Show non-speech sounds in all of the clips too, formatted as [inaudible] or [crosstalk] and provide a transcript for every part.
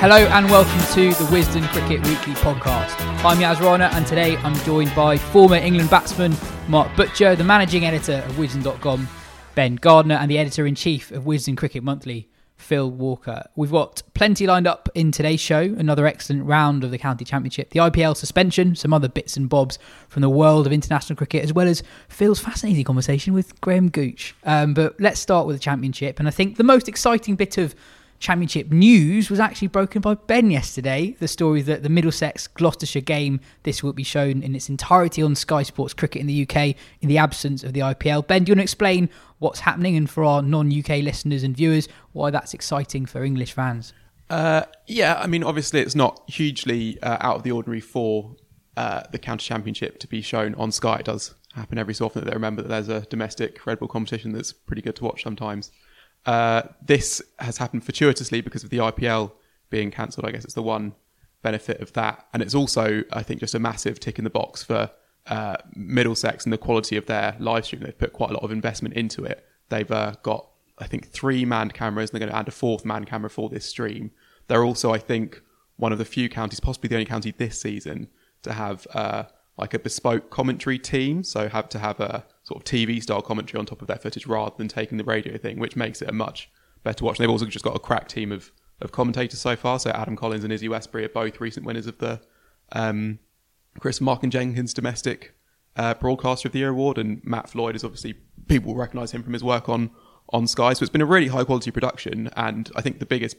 Hello and welcome to the Wisden Cricket Weekly podcast. I'm Yas Rana and today I'm joined by former England batsman Mark Butcher, the managing editor of Wisden.com, Ben Gardner, and the editor in chief of Wisden Cricket Monthly, Phil Walker. We've got plenty lined up in today's show, another excellent round of the County Championship, the IPL suspension, some other bits and bobs from the world of international cricket, as well as Phil's fascinating conversation with Graham Gooch. Um, but let's start with the Championship, and I think the most exciting bit of Championship news was actually broken by Ben yesterday. The story that the Middlesex Gloucestershire game this will be shown in its entirety on Sky Sports Cricket in the UK in the absence of the IPL. Ben, do you want to explain what's happening and for our non UK listeners and viewers why that's exciting for English fans? Uh, yeah, I mean, obviously, it's not hugely uh, out of the ordinary for uh, the County Championship to be shown on Sky. It does happen every so often that they remember that there's a domestic red ball competition that's pretty good to watch sometimes. Uh, this has happened fortuitously because of the IPL being cancelled. I guess it's the one benefit of that, and it's also, I think, just a massive tick in the box for uh, Middlesex and the quality of their live stream. They've put quite a lot of investment into it. They've uh, got, I think, three manned cameras, and they're going to add a fourth manned camera for this stream. They're also, I think, one of the few counties, possibly the only county this season, to have uh, like a bespoke commentary team. So have to have a sort of TV style commentary on top of their footage rather than taking the radio thing, which makes it a much better watch. And they've also just got a crack team of, of commentators so far. So Adam Collins and Izzy Westbury are both recent winners of the um, Chris and Jenkins Domestic uh, Broadcaster of the Year award, and Matt Floyd is obviously people will recognise him from his work on on Sky. So it's been a really high quality production, and I think the biggest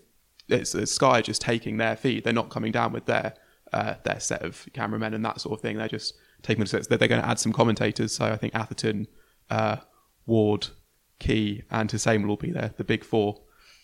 it's, it's Sky just taking their feed. They're not coming down with their uh, their set of cameramen and that sort of thing. They're just taking sets. They're, they're going to add some commentators. So I think Atherton, uh, Ward, Key, and Hussain will all be there. The big four.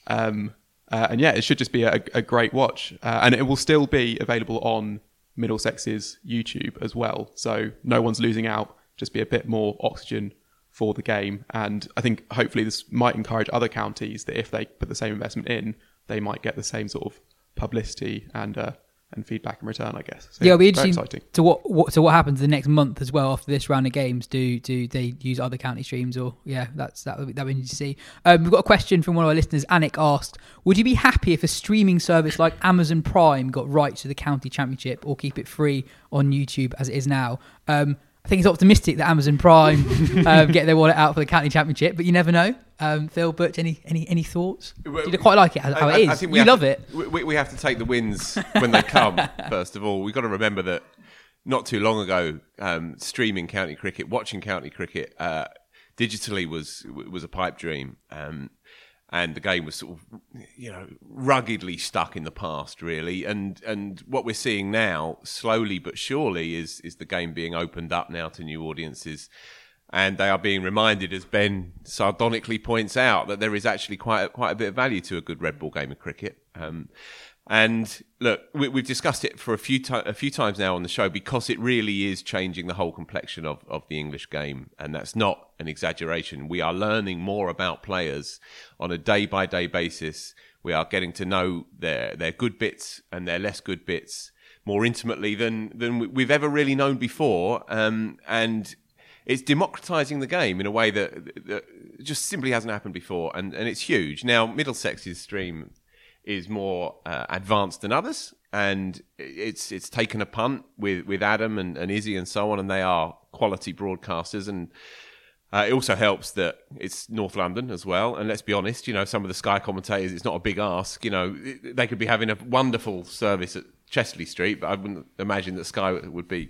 Um, uh, and yeah, it should just be a, a great watch, uh, and it will still be available on Middlesex's YouTube as well. So no one's losing out. Just be a bit more oxygen for the game, and I think hopefully this might encourage other counties that if they put the same investment in, they might get the same sort of publicity and uh, and feedback in return. I guess. So, yeah, it'll be interesting exciting. to what, what to what happens the next month as well after this round of games. Do do they use other county streams or yeah, that's that would be- that we need to see. Um, we've got a question from one of our listeners. Anik asked, "Would you be happy if a streaming service like Amazon Prime got rights to the county championship or keep it free on YouTube as it is now?" Um, I think it's optimistic that Amazon Prime um, get their wallet out for the county championship, but you never know. Um, Phil Butch, any any any thoughts? Do you quite like it how, I- it I think we you love to- it. We, we have to take the wins when they come. [laughs] first of all, we've got to remember that not too long ago, um, streaming county cricket, watching county cricket uh, digitally was was a pipe dream, um, and the game was sort of you know ruggedly stuck in the past, really. And and what we're seeing now, slowly but surely, is is the game being opened up now to new audiences and they are being reminded, as Ben sardonically points out, that there is actually quite a, quite a bit of value to a good red ball game of cricket. Um, and look, we, we've discussed it for a few ti- a few times now on the show because it really is changing the whole complexion of, of the English game, and that's not an exaggeration. We are learning more about players on a day by day basis. We are getting to know their their good bits and their less good bits more intimately than than we- we've ever really known before, um, and it's democratizing the game in a way that, that just simply hasn't happened before, and and it's huge. Now Middlesex's stream is more uh, advanced than others, and it's it's taken a punt with with Adam and, and Izzy and so on, and they are quality broadcasters and. Uh, it also helps that it's North London as well, and let's be honest, you know, some of the Sky commentators, it's not a big ask. You know, they could be having a wonderful service at Chester-le-Street, but I wouldn't imagine that Sky would be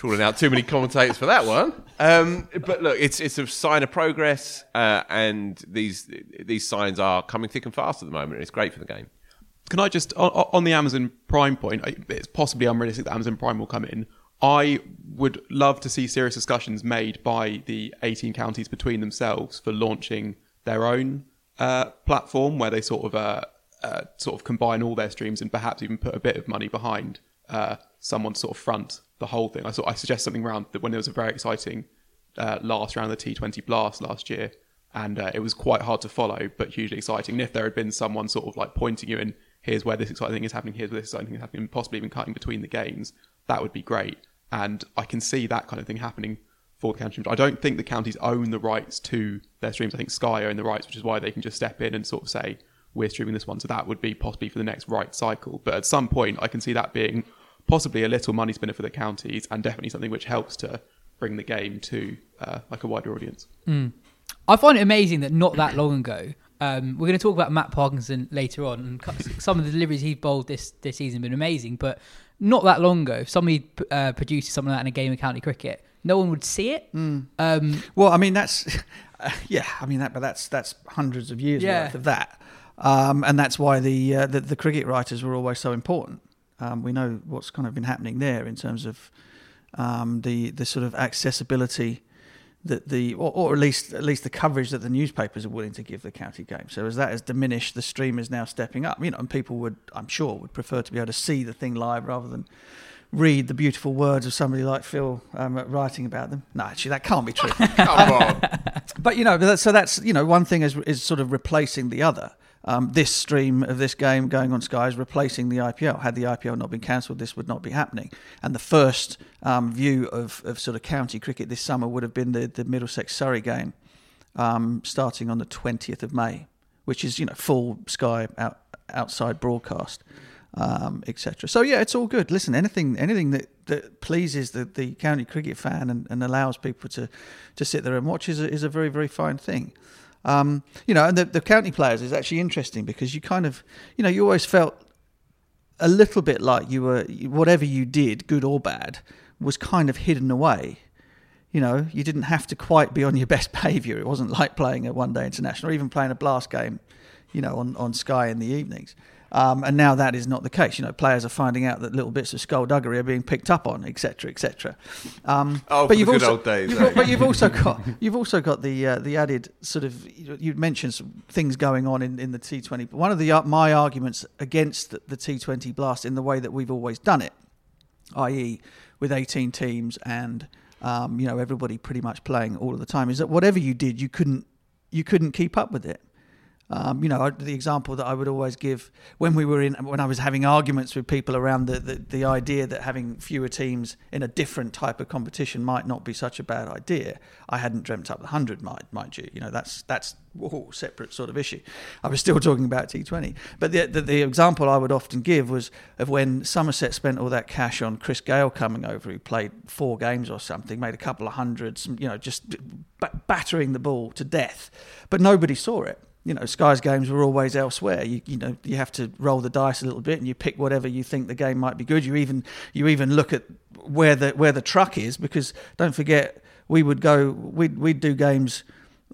trawling out too many commentators for that one. Um, but look, it's it's a sign of progress, uh, and these these signs are coming thick and fast at the moment. It's great for the game. Can I just on, on the Amazon Prime point? It's possibly unrealistic that Amazon Prime will come in. I would love to see serious discussions made by the 18 counties between themselves for launching their own uh, platform where they sort of uh, uh, sort of combine all their streams and perhaps even put a bit of money behind uh, someone sort of front the whole thing. I I suggest something around that when there was a very exciting uh, last round of the T20 Blast last year, and uh, it was quite hard to follow, but hugely exciting. And if there had been someone sort of like pointing you in, here's where this exciting thing is happening, here's where this exciting thing is happening, and possibly even cutting between the games, that would be great. And I can see that kind of thing happening for the county. I don't think the counties own the rights to their streams. I think Sky own the rights, which is why they can just step in and sort of say, we're streaming this one. So that would be possibly for the next right cycle. But at some point, I can see that being possibly a little money spinner for the counties and definitely something which helps to bring the game to uh, like a wider audience. I find it amazing that not that long ago, um, we're going to talk about Matt Parkinson later on, and some of the deliveries he's bowled this this season have been amazing. But not that long ago, if somebody uh, produced something like that in a game of county cricket, no one would see it. Um, Well, I mean that's [laughs] yeah, I mean that, but that's that's hundreds of years Yeah. worth of that, um, and that's why the, uh, the the cricket writers were always so important. Um, we know what's kind of been happening there in terms of um, the the sort of accessibility that the or, or at least at least the coverage that the newspapers are willing to give the county game. So as that has diminished, the stream is now stepping up. You know, and people would I'm sure would prefer to be able to see the thing live rather than read the beautiful words of somebody like Phil um, writing about them. No, actually, that can't be true. [laughs] Come on. [laughs] But you know, so that's you know one thing is is sort of replacing the other. Um, this stream of this game going on Sky is replacing the IPL. Had the IPL not been cancelled, this would not be happening. And the first um, view of, of sort of county cricket this summer would have been the, the Middlesex Surrey game, um, starting on the twentieth of May, which is you know full Sky out, outside broadcast, um, etc. So yeah, it's all good. Listen, anything anything that, that pleases the, the county cricket fan and, and allows people to, to sit there and watch is a, is a very very fine thing. Um, you know, and the, the county players is actually interesting because you kind of, you know, you always felt a little bit like you were, whatever you did, good or bad, was kind of hidden away. You know, you didn't have to quite be on your [laughs] best behaviour. It wasn't like playing a one day international or even playing a blast game, you know, on, on Sky in the evenings. Um, and now that is not the case. You know, players are finding out that little bits of skullduggery are being picked up on, etc., etc. Um, Oh, the good old days, you've- eh? but you've also got [laughs] you've also got the uh, the added sort of you you mentioned some things going on in, in the T20. One of the uh, my arguments against the, the T20 blast in the way that we've always done it, i.e., with 18 teams and um, you know everybody pretty much playing all of the time, is that whatever you did, you couldn't you couldn't keep up with it. Um, you know, the example that I would always give when we were in, when I was having arguments with people around the, the, the idea that having fewer teams in a different type of competition might not be such a bad idea. I hadn't dreamt up the hundred, mind, mind you. You know, that's that's a separate sort of issue. I was still talking about T20, but the, the the example I would often give was of when Somerset spent all that cash on Chris Gayle coming over, who played four games or something, made a couple of hundreds, you know, just ba- battering the ball to death, but nobody saw it you know, Sky's games were always elsewhere. You you know, you have to roll the dice a little bit, and you pick whatever you think the game might be good. You even you even look at where the where the truck is because don't forget we would go we'd we'd do games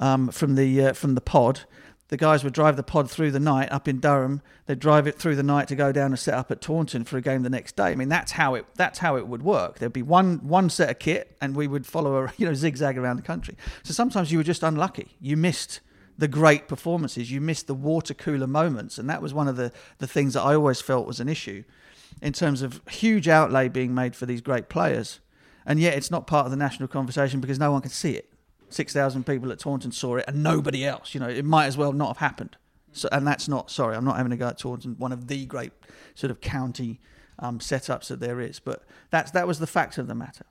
um, from the uh, from the pod. the guys would drive the pod through the night up in Durham. They'd drive it through the night to go down and set up at Taunton for a game the next day. I mean, that's how it that's how it would work. There'd be one one set of kit, and we would follow a [laughs] you know zigzag around the country. So sometimes you were just unlucky. You missed the great performances. You missed the water cooler moments, and that was one of the the things that I always felt was an issue in terms of huge outlay being made for these great players, and yet it's not part of the national conversation because no one can see it. Six thousand people at Taunton saw it, and nobody else. You know, it might as well not have happened. So, and that's not sorry. I'm not having a go at Taunton, one of the great sort of county um, setups that there is, but that's that was the fact of the matter.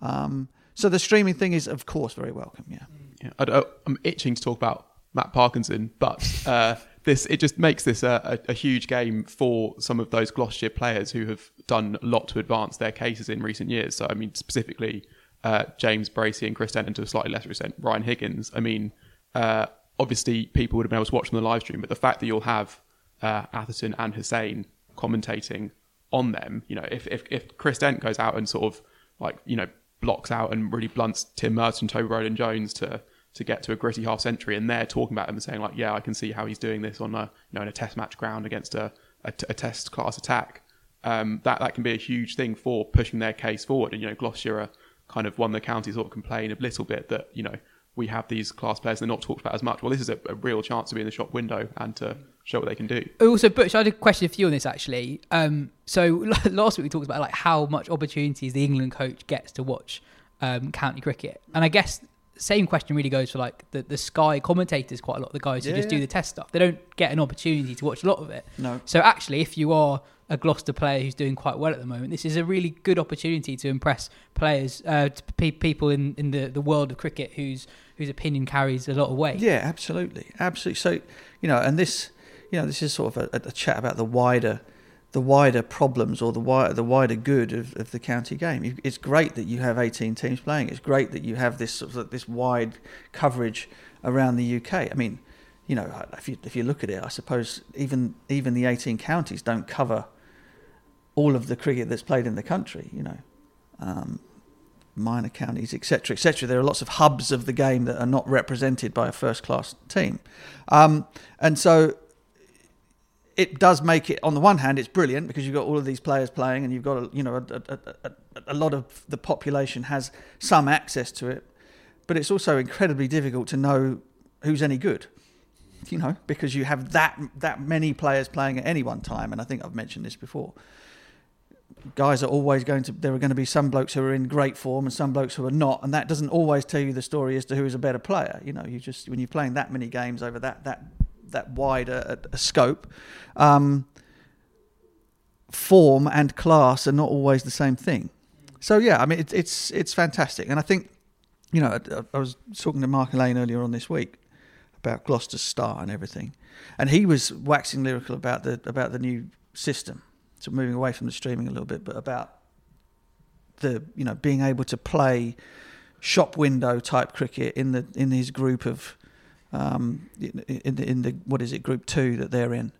Um, so the streaming thing is, of course, very welcome. Yeah. Yeah, I don't, I'm itching to talk about Matt Parkinson, but uh, this it just makes this a, a, a huge game for some of those Gloucestershire players who have done a lot to advance their cases in recent years. So I mean, specifically uh, James Bracey and Chris Dent and to a slightly lesser extent, Ryan Higgins. I mean, uh, obviously people would have been able to watch on the live stream, but the fact that you'll have uh, Atherton and Hussain commentating on them, you know, if, if if Chris Dent goes out and sort of like you know blocks out and really blunts Tim Murtagh, Toby Roland Jones to to get to a gritty half century, and they're talking about him and saying like, yeah, I can see how he's doing this on a you know in a test match ground against a a, a test class attack. Um, that that can be a huge thing for pushing their case forward. And you know, Gloucestershire kind of won the county sort of complain a little bit that you know we have these class players and they're not talked about as much. Well, this is a, a real chance to be in the shop window and to show what they can do. Also, Butch, I had a question for you on this actually. Um, so [laughs] last week we talked about like how much opportunities the England coach gets to watch um, county cricket, and I guess same question really goes for like the, the Sky commentators quite a lot. The guys who Yeah, just do the test stuff, they don't get an opportunity to watch a lot of it. No. So actually, if you are a Gloucester player who's doing quite well at the moment, this is a really good opportunity to impress players, uh, to pe- people in, in the, the world of cricket whose whose opinion carries a lot of weight. Yeah, absolutely, absolutely. So, you know, and this, you know, this is sort of a, a chat about the wider, the wider problems or the wider, the wider good of, of the county game. It's great that you have 18 teams playing. It's great that you have this sort of this wide coverage around the UK. I mean, you know, if you if you look at it, I suppose even even the 18 counties don't cover all of the cricket that's played in the country. You know. Um, minor counties, etc., etc. There are lots of hubs of the game that are not represented by a first-class team, um, and so it does make it. On the one hand, it's brilliant because you've got all of these players playing, and you've got a, you know a, a, a, a lot of the population has some access to it, but it's also incredibly difficult to know who's any good. You know, because you have that that many players playing at any one time, and I think I've mentioned this before guys are always going to there are going to be some blokes who are in great form and some blokes who are not and that doesn't always tell you the story as to who is a better player you know you just when you're playing that many games over that that that wide a, a scope. Um, form and class are not always the same thing. So yeah i mean it, it's it's fantastic. And i think you know I, I was talking to Mark Alleyne earlier on this week about Gloucestershire and everything. And he was waxing lyrical about the about the new system so moving away from the streaming a little bit, but about the you know being able to play shop window type cricket in the in his group of um, in, the in the what is it group two that they're in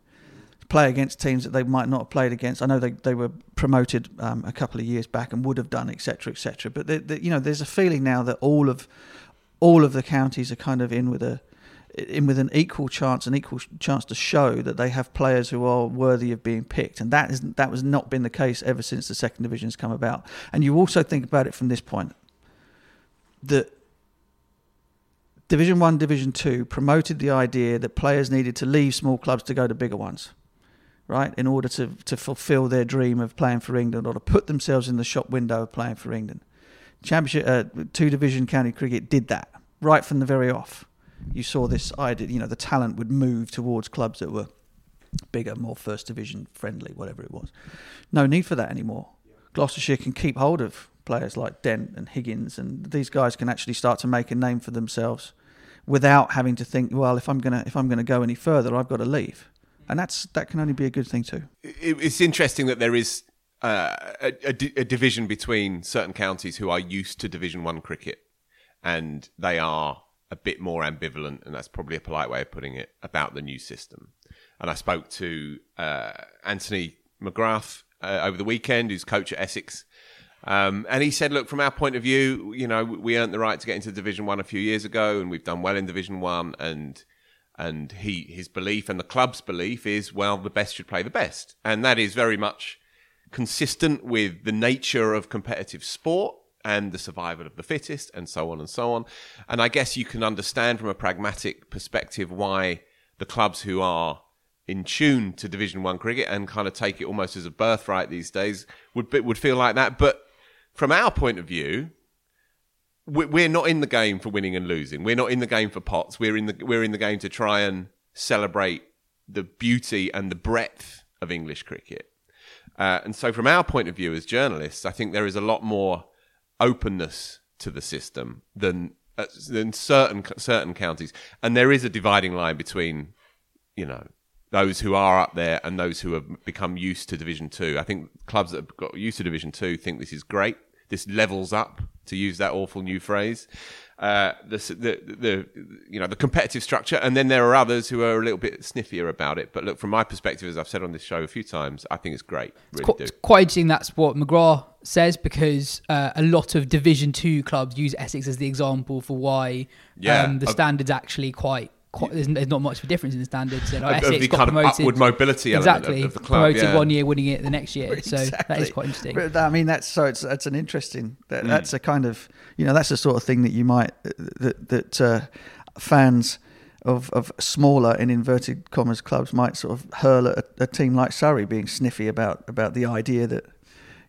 play against teams that they might not have played against. I know they, they were promoted um, a couple of years back and would have done, etc., etc. But the, the, you know, there's a feeling now that all of all of the counties are kind of in with a in with an equal chance, an equal chance to show that they have players who are worthy of being picked, and that is that was not been the case ever since the second division's come about. And you also think about it from this point that Division One, Division Two promoted the idea that players needed to leave small clubs to go to bigger ones, right, in order to to fulfil their dream of playing for England or to put themselves in the shop window of playing for England. Championship uh, Two Division County Cricket did that right from the very off you saw this idea, you know, the talent would move towards clubs that were bigger, more first division friendly, whatever it was. No need for that anymore. Gloucestershire can keep hold of players like Dent and Higgins, and these guys can actually start to make a name for themselves without having to think, well, if I'm gonna if I'm gonna go any further, I've got to leave, and that's that can only be a good thing too. It's interesting that there is uh, a, a di- a division between certain counties who are used to Division One cricket, and they are a bit more ambivalent, and that's probably a polite way of putting it about the new system. And I spoke to uh, Anthony McGrath uh, over the weekend, who's coach at Essex. Um, and he said, "Look, from our point of view, you know, we earned the right to get into Division One a few years ago, and we've done well in Division One. And and he his belief and the club's belief is well the best should play the best, and that is very much consistent with the nature of competitive sport and the survival of the fittest and so on and so on. And I guess you can understand from a pragmatic perspective why the clubs who are in tune to Division One cricket and kind of take it almost as a birthright these days would would feel like that. But from our point of view, we- we're not in the game for winning and losing. We're not in the game for pots. We're in the we're in the game to try and celebrate the beauty and the breadth of English cricket. Uh, and so, from our point of view as journalists, I think there is a lot more openness to the system than uh, than certain certain counties, and there is a dividing line between, you know, those who are up there and those who have become used to Division Two. I think clubs that have got used to Division Two think this is great. This levels up, to use that awful new phrase. Uh, the, the, the, you know, the competitive structure, and then there are others who are a little bit sniffier about it. But look, from my perspective, as I've said on this show a few times, I think it's great. Really Qu- do. It's quite interesting that's what McGrath says because uh, a lot of Division Two clubs use Essex as the example for why Yeah, um, the standards actually quite. Quite, there's, there's not much of a difference in the standards. You know, Of- of Essex the got kind of promoted, upward mobility element of- exactly of the club, promoted yeah. one year, winning it the next year. So that is quite interesting. But, I mean, that's so it's that's an interesting. That, Mm. That's a kind of you know that's the sort of thing that you might that that uh, fans of of smaller in inverted commas clubs might sort of hurl at a, a team like Surrey being sniffy about about the idea that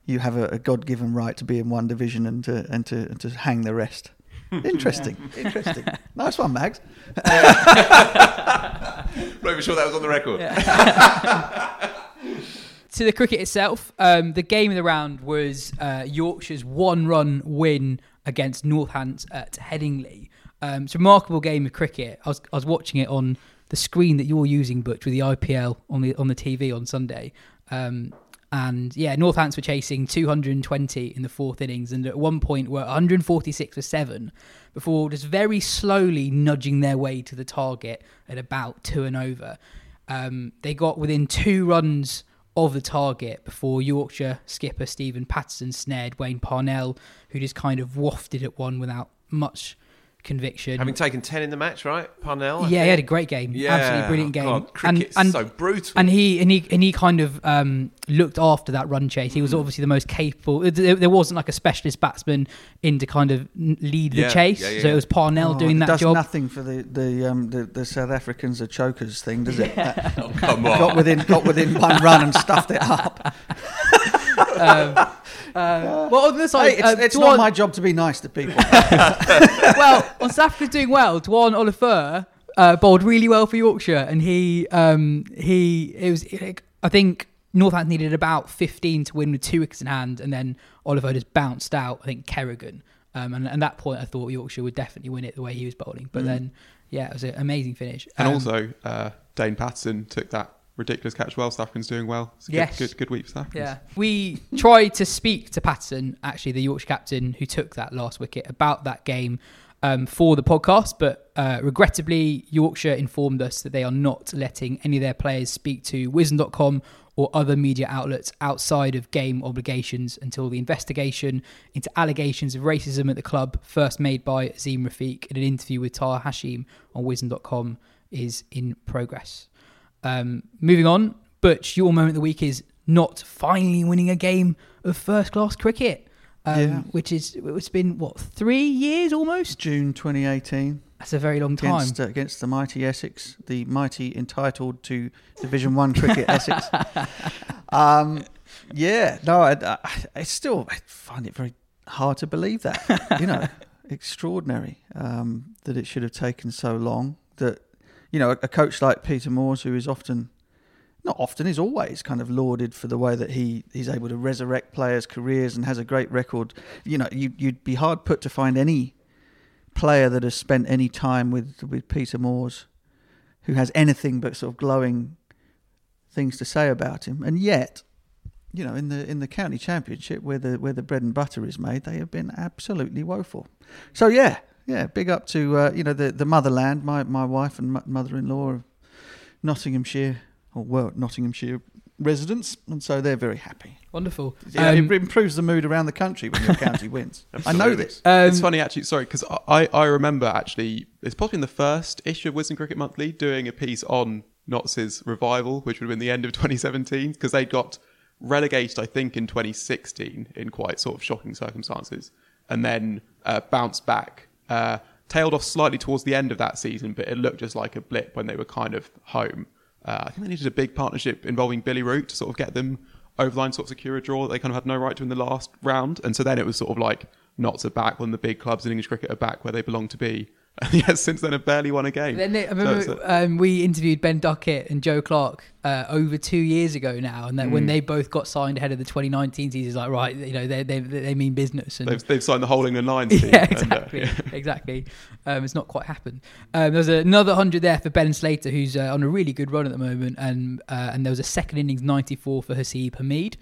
you have a, a God given right to be in one division and to and to and to hang the rest. [laughs] Interesting, interesting. [laughs] Nice one, Mags. Not even sure that was on the record. [laughs] to the cricket itself, um, the game of the round was uh, Yorkshire's one-run win against Northants at Headingley. Um, it's a remarkable game of cricket. I was, I was watching it on the screen that you're using, Butch, with the IPL on the on the TV on Sunday. Um, and yeah, Northants were chasing 220 in the fourth innings, and at one point were 146 for seven, before just very slowly nudging their way to the target at about two and over. Um, they got within two runs of the target before Yorkshire skipper Steven Patterson snared Wayne Parnell, who just kind of wafted at one without much conviction. Having taken 10 in the match, right? Parnell? I yeah, he had a great game. Yeah. Absolutely brilliant game. God, cricket's so brutal. And he and he and he kind of um, looked after that run chase. Mm. He was obviously the most capable. There, there wasn't like a specialist batsman in to kind of n- lead the Yeah, chase. yeah, yeah, So yeah. it was Parnell Oh, doing it that does job. nothing for the the, um, the the South Africans are chokers thing, does it? That- [laughs] Oh, come on. got within got within one run and stuffed it up. [laughs] [laughs] Uh, well, on the side, Hey, it's, uh, it's Dwan- not my job to be nice to people. [laughs] [laughs] well, on South Africa's doing well. Duanne Olivier uh, bowled really well for Yorkshire, and he um, he it was I think Northampton needed about 15 to win with two wickets in hand, and then Olivier just bounced out. I think Kerrigan, um, and at that point I thought Yorkshire would definitely win it the way he was bowling. But Mm. then, yeah, it was an amazing finish. And Um, also, uh, Dane Paterson took that ridiculous catch well. South Africans doing well. It's a good, Yes. good, good week for South Africans. Yeah. We tried to speak to Patterson, actually, the Yorkshire captain who took that last wicket, about that game um, for the podcast. But uh, regrettably, Yorkshire informed us that they are not letting any of their players speak to Wisden.com or other media outlets outside of game obligations until the investigation into allegations of racism at the club, first made by Azeem Rafiq in an interview with Taha Hashim on Wisden.com, is in progress. Um, moving on, Butch, your moment of the week is not finally winning a game of first class cricket, um, Yeah. which is it's been what three years almost. June 2018 That's a very long time. against uh, against the mighty Essex, the mighty entitled to Division One cricket Essex. [laughs] Um, yeah, no, I, I, I still I find it very hard to believe that. You know, [laughs] extraordinary um, that it should have taken so long. That you know, a, a coach like Peter Moores, who is often not often, is always kind of lauded for the way that he, he's able to resurrect players' careers and has a great record. You know, you, you'd be hard put to find any player that has spent any time with, with Peter Moores who has anything but sort of glowing things to say about him. And yet, you know, in the in the county championship where the where the bread and butter is made, they have been absolutely woeful. So yeah, yeah, big up to uh, you know the the motherland. My my wife and mo- mother-in-law, of Nottinghamshire, or well, Nottinghamshire residents, and so they're very happy. Wonderful. Yeah, Um, it improves the mood around the country when your county [laughs] wins. I know this. Um, it's funny actually. Sorry, because I, I remember actually it's possibly in the first issue of Wisden Cricket Monthly doing a piece on Notts' revival, which would have been the end of [laughs] 2017, because they got relegated, I think, in 2016 in quite sort of shocking circumstances, and then uh, bounced back. Uh, tailed off slightly towards the end of that season, but it looked just like a blip when they were kind of home. Uh, I think they needed a big partnership involving Billy Root to sort of get them over the line, sort of secure a draw that they kind of had no right to in the last round. And so then it was sort of like Notts are back when the big clubs in English cricket are back where they belong to be. [laughs] And yes, since then I've barely won a game. Then they, I remember a- um, we interviewed Ben Duckett and Joe Clarke uh, over two years ago now, and that Mm. when they both got signed ahead of the 2019 season, it's like right, you know, they they they mean business. And they've, they've signed the whole England Lions [laughs] team. yeah, and, uh, exactly, yeah. [laughs] exactly. Um, it's not quite happened. Um, there's another hundred there for Ben Slater, who's uh, on a really good run at the moment, and uh, and there was a second innings 94 for Haseeb Hamid.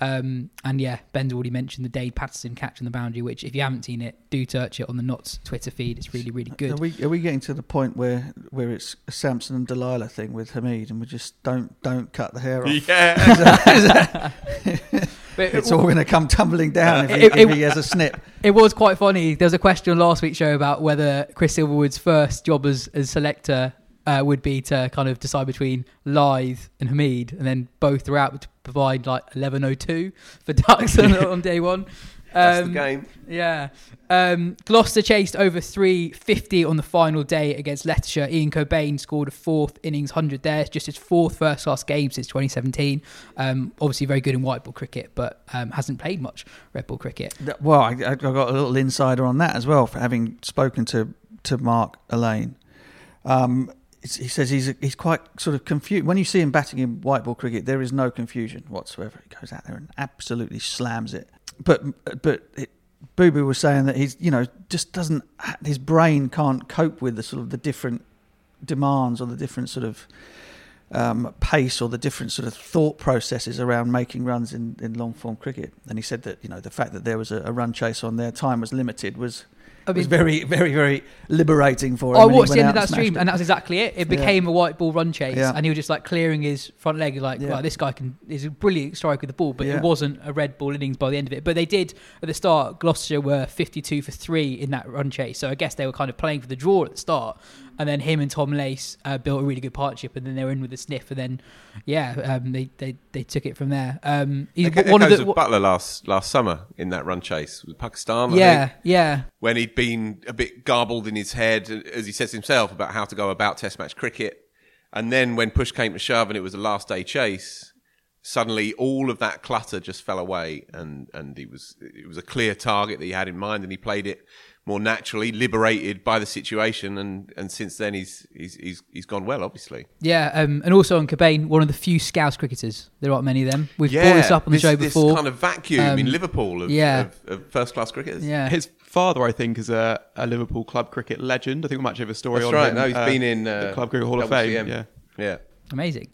Um, and yeah, Ben's already mentioned the Dane Paterson catch on the boundary, which if you haven't seen it, do search it on the Notts Twitter feed. It's really, really Are good. we are we getting to the point where where it's a Samson and Delilah thing with Hamid, and we just don't don't cut the hair off? Yeah. [laughs] But It's all going to come tumbling down if, he, It- it- if he has a snip. It was quite funny. There was a question on last week's show about whether Chris Silverwood's first job as, as selector uh, would be to kind of decide between Lyth and Hamid, and then both are out to provide like 11.02 for [laughs] Ducks on, on day one. [laughs] That's the Um, game. Yeah. Um, Gloucester chased over 350 on the final day against Leicestershire. Ian Cockbain scored a fourth innings 100 there. It's just his fourth first class game since 2017. Um, obviously, very good in white ball cricket, but um, hasn't played much red ball cricket. Well, I, I got a little insider on that as well for having spoken to to Mark Alleyne. Um, he says he's he's quite sort of confused when you see him batting in white ball cricket. There is no confusion whatsoever. He goes out there and absolutely slams it. But but it, Boo Boo was saying that he's you know just doesn't his brain can't cope with the sort of the different demands or the different sort of um, pace or the different sort of thought processes around making runs in, in long form cricket. And he said that you know the fact that there was a, a run chase on there, time was limited, was I was very very very liberating for him. I watched the end of that and stream, smashed and that was exactly it. It Yeah. became a white ball run chase, Yeah. and he was just like clearing his front leg, like, Yeah. "Wow, this guy can is a brilliant strike with the ball." But Yeah. it wasn't a red ball innings by the end of it. But they did at the start. Gloucestershire were fifty-two for three in that run chase, so I guess they were kind of playing for the draw at the start. And then him and Tom Lace uh, built a really good partnership, and then they were in with a sniff, and then yeah, um, they, they they took it from there. Um, he's Echo- one of the Buttler last last summer in that run chase with Pakistan. I yeah think, yeah when he'd been a bit garbled in his head, as he says himself, about how to go about Test match cricket, and then when push came to shove and it was a last day chase, suddenly all of that clutter just fell away, and and he was it was a clear target that he had in mind, and he played it more naturally, liberated by the situation, and and since then he's he's he's, he's gone well, obviously. yeah, um, and also on Cockbain, one of the few Scouse cricketers. There aren't many of them. We've brought this up on the this, show this before. kind of vacuum Um, in Liverpool of, yeah. of, of first class cricketers. Yeah. His father, I think, is a, a Liverpool club cricket legend. I think we might have a story That's on right. him. No, he's uh, been in the uh, Club Cricket Hall of Fame. Yeah. yeah. Amazing.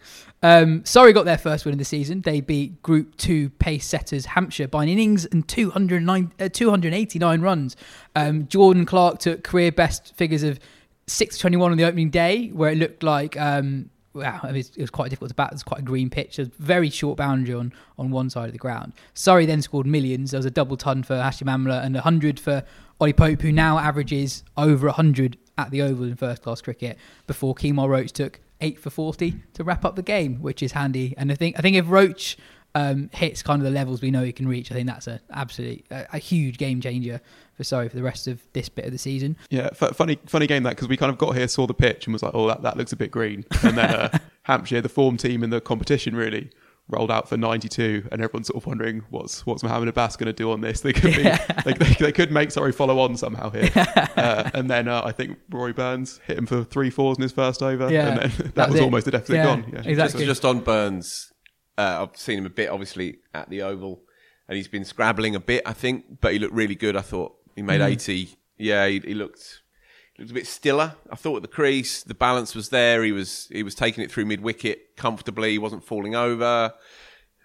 Um, Surrey got their first win of the season. They beat Group 2 pace setters Hampshire by an innings and 209, uh, 289 runs. Um, Jordan Clark took career best figures of 621 on the opening day, where it looked like. Um, Wow, it was, it was quite difficult to bat. It was quite a green pitch. There's very short boundary on, on one side of the ground. Surrey then scored millions. There was a double ton for Hashim Amla and a 100 for Ollie Pope, who now averages over 100 at the Oval in first class cricket, before Kemar Roach took 8 for 40 to wrap up the game, which is handy. And I think I think if Roach um, hits kind of the levels we know he can reach, I think that's a absolutely a, a huge game changer for Surrey for the rest of this bit of the season. Yeah, f- funny, funny game that because we kind of got here, saw the pitch, and was like, "Oh, that, that looks a bit green." And then uh, [laughs] Hampshire, the form team in the competition, really rolled out for 92, and everyone's sort of wondering what's what's Mohammed Abbas going to do on this. They could be, they, they, they could make Surrey follow on somehow here. [laughs] uh, and then uh, I think Rory Burns hit him for three fours in his first over, Yeah, and then [laughs] that, that was was it. almost a deficit Yeah, gone. Yeah. exactly. Just, just on Burns, uh, I've seen him a bit, obviously, at the Oval, and he's been scrabbling a bit, I think, but he looked really good. I thought he made Mm. 80. Yeah, he, he looked he looked a bit stiller. I thought at the crease, the balance was there. He was he was taking it through mid wicket comfortably. He wasn't falling over.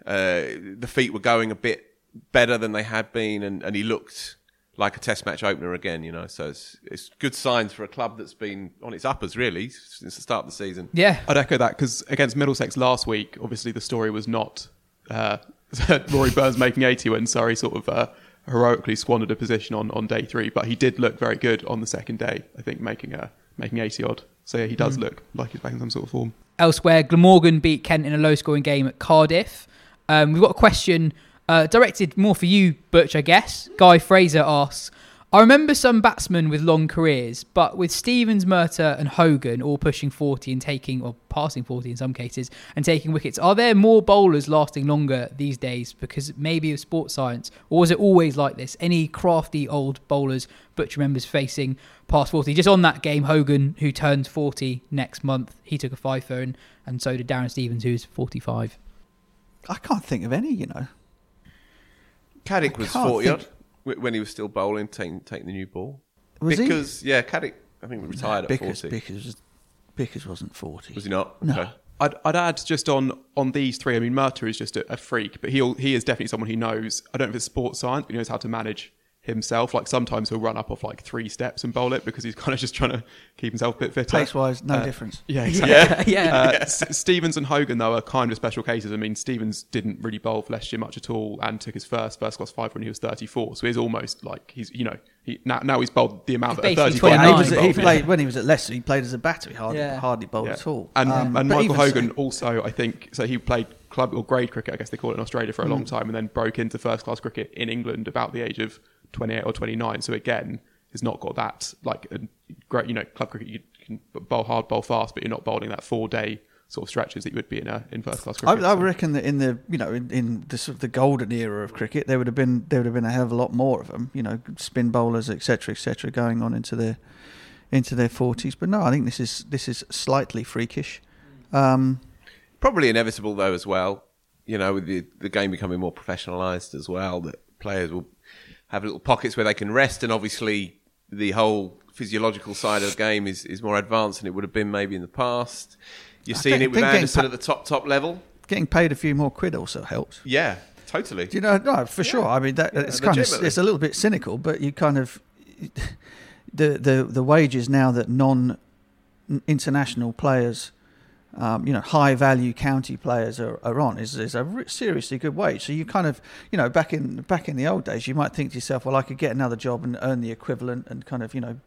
Uh, the feet were going a bit better than they had been, and, and he looked like a Test match opener again. You know, so it's it's good signs for a club that's been on its uppers really since the start of the season. Yeah, I'd echo that because against Middlesex last week, obviously the story was not uh, [laughs] Rory Burns making 80 when Surrey sort of uh, heroically squandered a position on, on day three, but he did look very good on the second day. I think making a making 80 odd. So yeah, he does look like he's back in some sort of form. Elsewhere, Glamorgan beat Kent in a low scoring game at Cardiff. Um, we've got a question uh, directed more for you, Butch, I guess. Guy Fraser asks I remember some batsmen with long careers, but with Stevens, Murtagh, and Hogan all pushing 40 and taking, or passing 40 in some cases, and taking wickets, are there more bowlers lasting longer these days because maybe of sports science, or was it always like this? Any crafty old bowlers Butch remembers facing past 40? Just on that game, Hogan, who turns 40 next month, he took a fifer, and, and so did Darren Stevens, who's 45. I can't think of any, you know. Caddick was 40 odd wh- when he was still bowling, taking, taking the new ball. Was he? because, yeah, Caddick, I think, we retired at Bickers, 40. Bickers, Bickers wasn't 40. Was he not? No. Okay. I'd, I'd add just on on these three. I mean, Murtagh is just a, a freak, but he he is definitely someone who knows. I don't know if it's sports science, but he knows how to manage himself. Like sometimes he'll run up off like three steps and bowl it because he's [laughs] kind of just trying to keep himself a bit fitter. Pace wise, no Uh, difference. [laughs] Yeah, exactly. Yeah. Uh, S- Stevens and Hogan though are kind of special cases. I mean, Stevens didn't really bowl for Leicestershire much at all, and took his first first class five when he was 34. So he's almost like he's you know he, now now he's bowled the amount He's that a 35 he, was, he played when he was at Leicester. He played as a batter. He hardly, Yeah. hardly bowled Yeah. at all. And, Um, and Michael Hogan so- also, I think, so he played club or grade cricket, I guess they call it in Australia, for a Mm. long time, and then broke into first class cricket in England about the age of 28 or 29. So again, has not got that like a great, you know, club cricket. You can bowl hard, bowl fast, but you're not bowling that four day sort of stretches that you would be in a in first class cricket. I So- reckon that in the you know in, in the sort of the golden era of cricket, there would have been there would have been a hell of a lot more of them. You know, spin bowlers, etc., etc., going on into their into their forties. But no, I think this is this is slightly freakish. Um, Probably inevitable though as well. You know, with the the game becoming more professionalised as well, that players will have little pockets where they can rest, and obviously the whole physiological side of the game is, is more advanced than it would have been maybe in the past. You're I seeing it with Anderson pa- at the top top level. getting paid a few more quid also helps. Yeah, totally. Do you know? No, for sure. I mean, that, it's kind of it's a little bit cynical, but you kind of [laughs] the the the wages now that non international players, um, you know, high value county players are, are on is is a re- seriously good wage. So you kind of you know back in back in the old days, you might think to yourself, well, I could get another job and earn the equivalent, and kind of you know,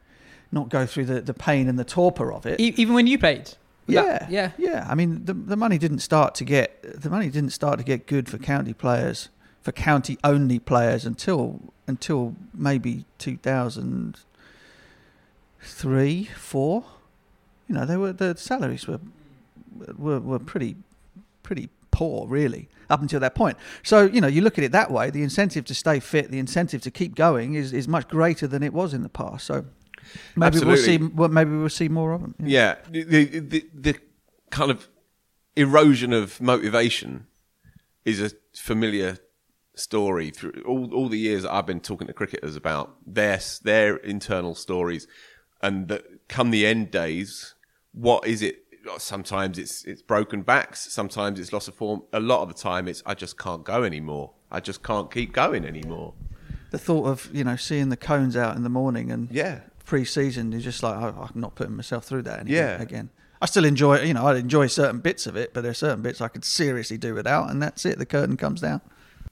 not go through the the pain and the torpor of it. E- even when you played? Yeah, that- yeah. yeah. I mean, the the money didn't start to get the money didn't start to get good for county players for county only players until until maybe two thousand three four. You know, they were the salaries were were were pretty pretty poor really up until that point. So you know, you look at it that way. The incentive to stay fit, the incentive to keep going, is is much greater than it was in the past. So. Maybe we'll see. Well, maybe we'll see more of them. Yeah, the, the, the, the kind of erosion of motivation is a familiar story through all, all the years that I've been talking to cricketers about their their internal stories, and that come the end days, what is it? Sometimes it's it's broken backs, sometimes it's loss of form. A lot of the time, it's I just can't go anymore. I just can't keep going anymore. the thought of you know seeing the cones out in the morning and Yeah. pre-season is just like I, I'm not putting myself through that anymore Yeah. again. I still enjoy you know I enjoy certain bits of it, but there are certain bits I could seriously do without, and that's it. The curtain comes down.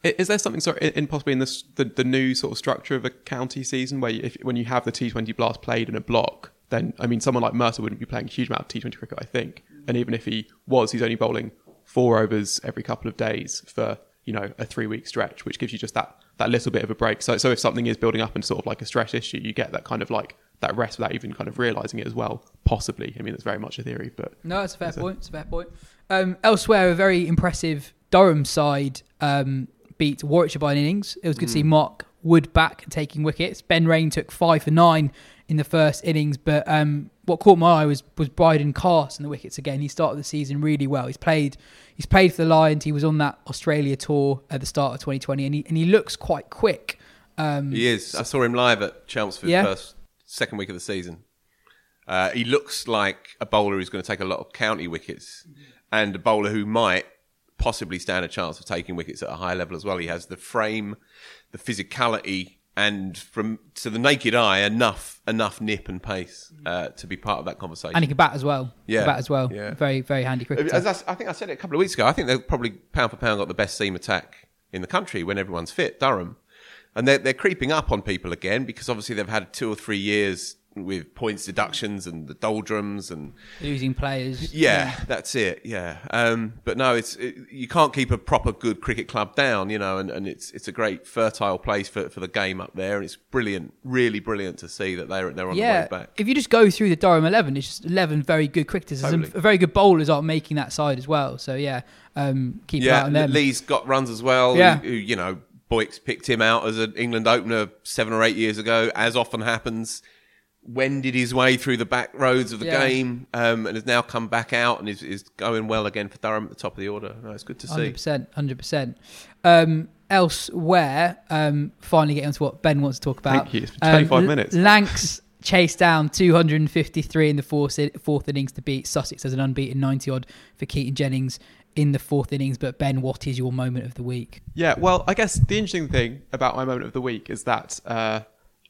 Is there something sorry in in possibly in this the, the new sort of structure of a county season where you, if when you have the T20 blast played in a block, then I mean someone like Mercer wouldn't be playing a huge amount of T20 cricket, I think, and even if he was, he's only bowling four overs every couple of days for you know a three week stretch, which gives you just that that little bit of a break. So so if something is building up and sort of like a stress issue, you get that kind of like that rest without even kind of realizing it as well. Possibly, I mean it's very much a theory, but No, that's a fair point. It's a fair point. Um, elsewhere, a very impressive Durham side um, beat Warwickshire by an innings. It was good to see Mark Wood back taking wickets. Ben Raine took five for nine in the first innings, but um, what caught my eye was was Brydon Carse and the wickets again. He started the season really well. He's played he's played for the Lions. He was on that Australia tour at the start of 2020, and he and he looks quite quick. Um, He is. I saw him live at Chelmsford Yeah. first second week of the season. Uh, he looks like a bowler who's going to take a lot of county wickets, and a bowler who might possibly stand a chance of taking wickets at a high level as well. He has the frame, the physicality and from to the naked eye, enough enough nip and pace uh, to be part of that conversation. And he can bat as well. He can Yeah, bat as well. yeah. Very, very handy cricketer. As I, I think I said it a couple of weeks ago. I think they've probably pound for pound got the best seam attack in the country when everyone's fit. Durham, and they're they're creeping up on people again because obviously they've had two or three years with points deductions and the doldrums and Losing players. yeah, that's it. Yeah, um, but no, it's it, you can't keep a proper good cricket club down, you know, and, and it's it's a great fertile place for, for the game up there, and it's brilliant, really brilliant to see that they're they're on Yeah, the way back. if you just go through the Durham 11, it's just 11 very good cricketers. Totally. Some very good bowlers are making that side as well. So, yeah, um, keep Yeah, on them. Lees got runs as well. Yeah. who, who, you know, Boyks picked him out as an England opener seven or eight years ago, as often happens. Wended his way through the back roads of the Yeah. game um, and has now come back out and is, is going well again for Durham at the top of the order. No, it's good to see. Hundred percent, hundred percent. Um, elsewhere, um, finally getting on to what Ben wants to talk about. Thank you. It's been 25 Um, minutes. Lancs chased down 253 in the fourth, fourth innings to beat Sussex as an unbeaten 90 odd for Keaton Jennings in the fourth innings. But Ben, what is your moment of the week? Yeah, well, I guess the interesting thing about my moment of the week is that uh,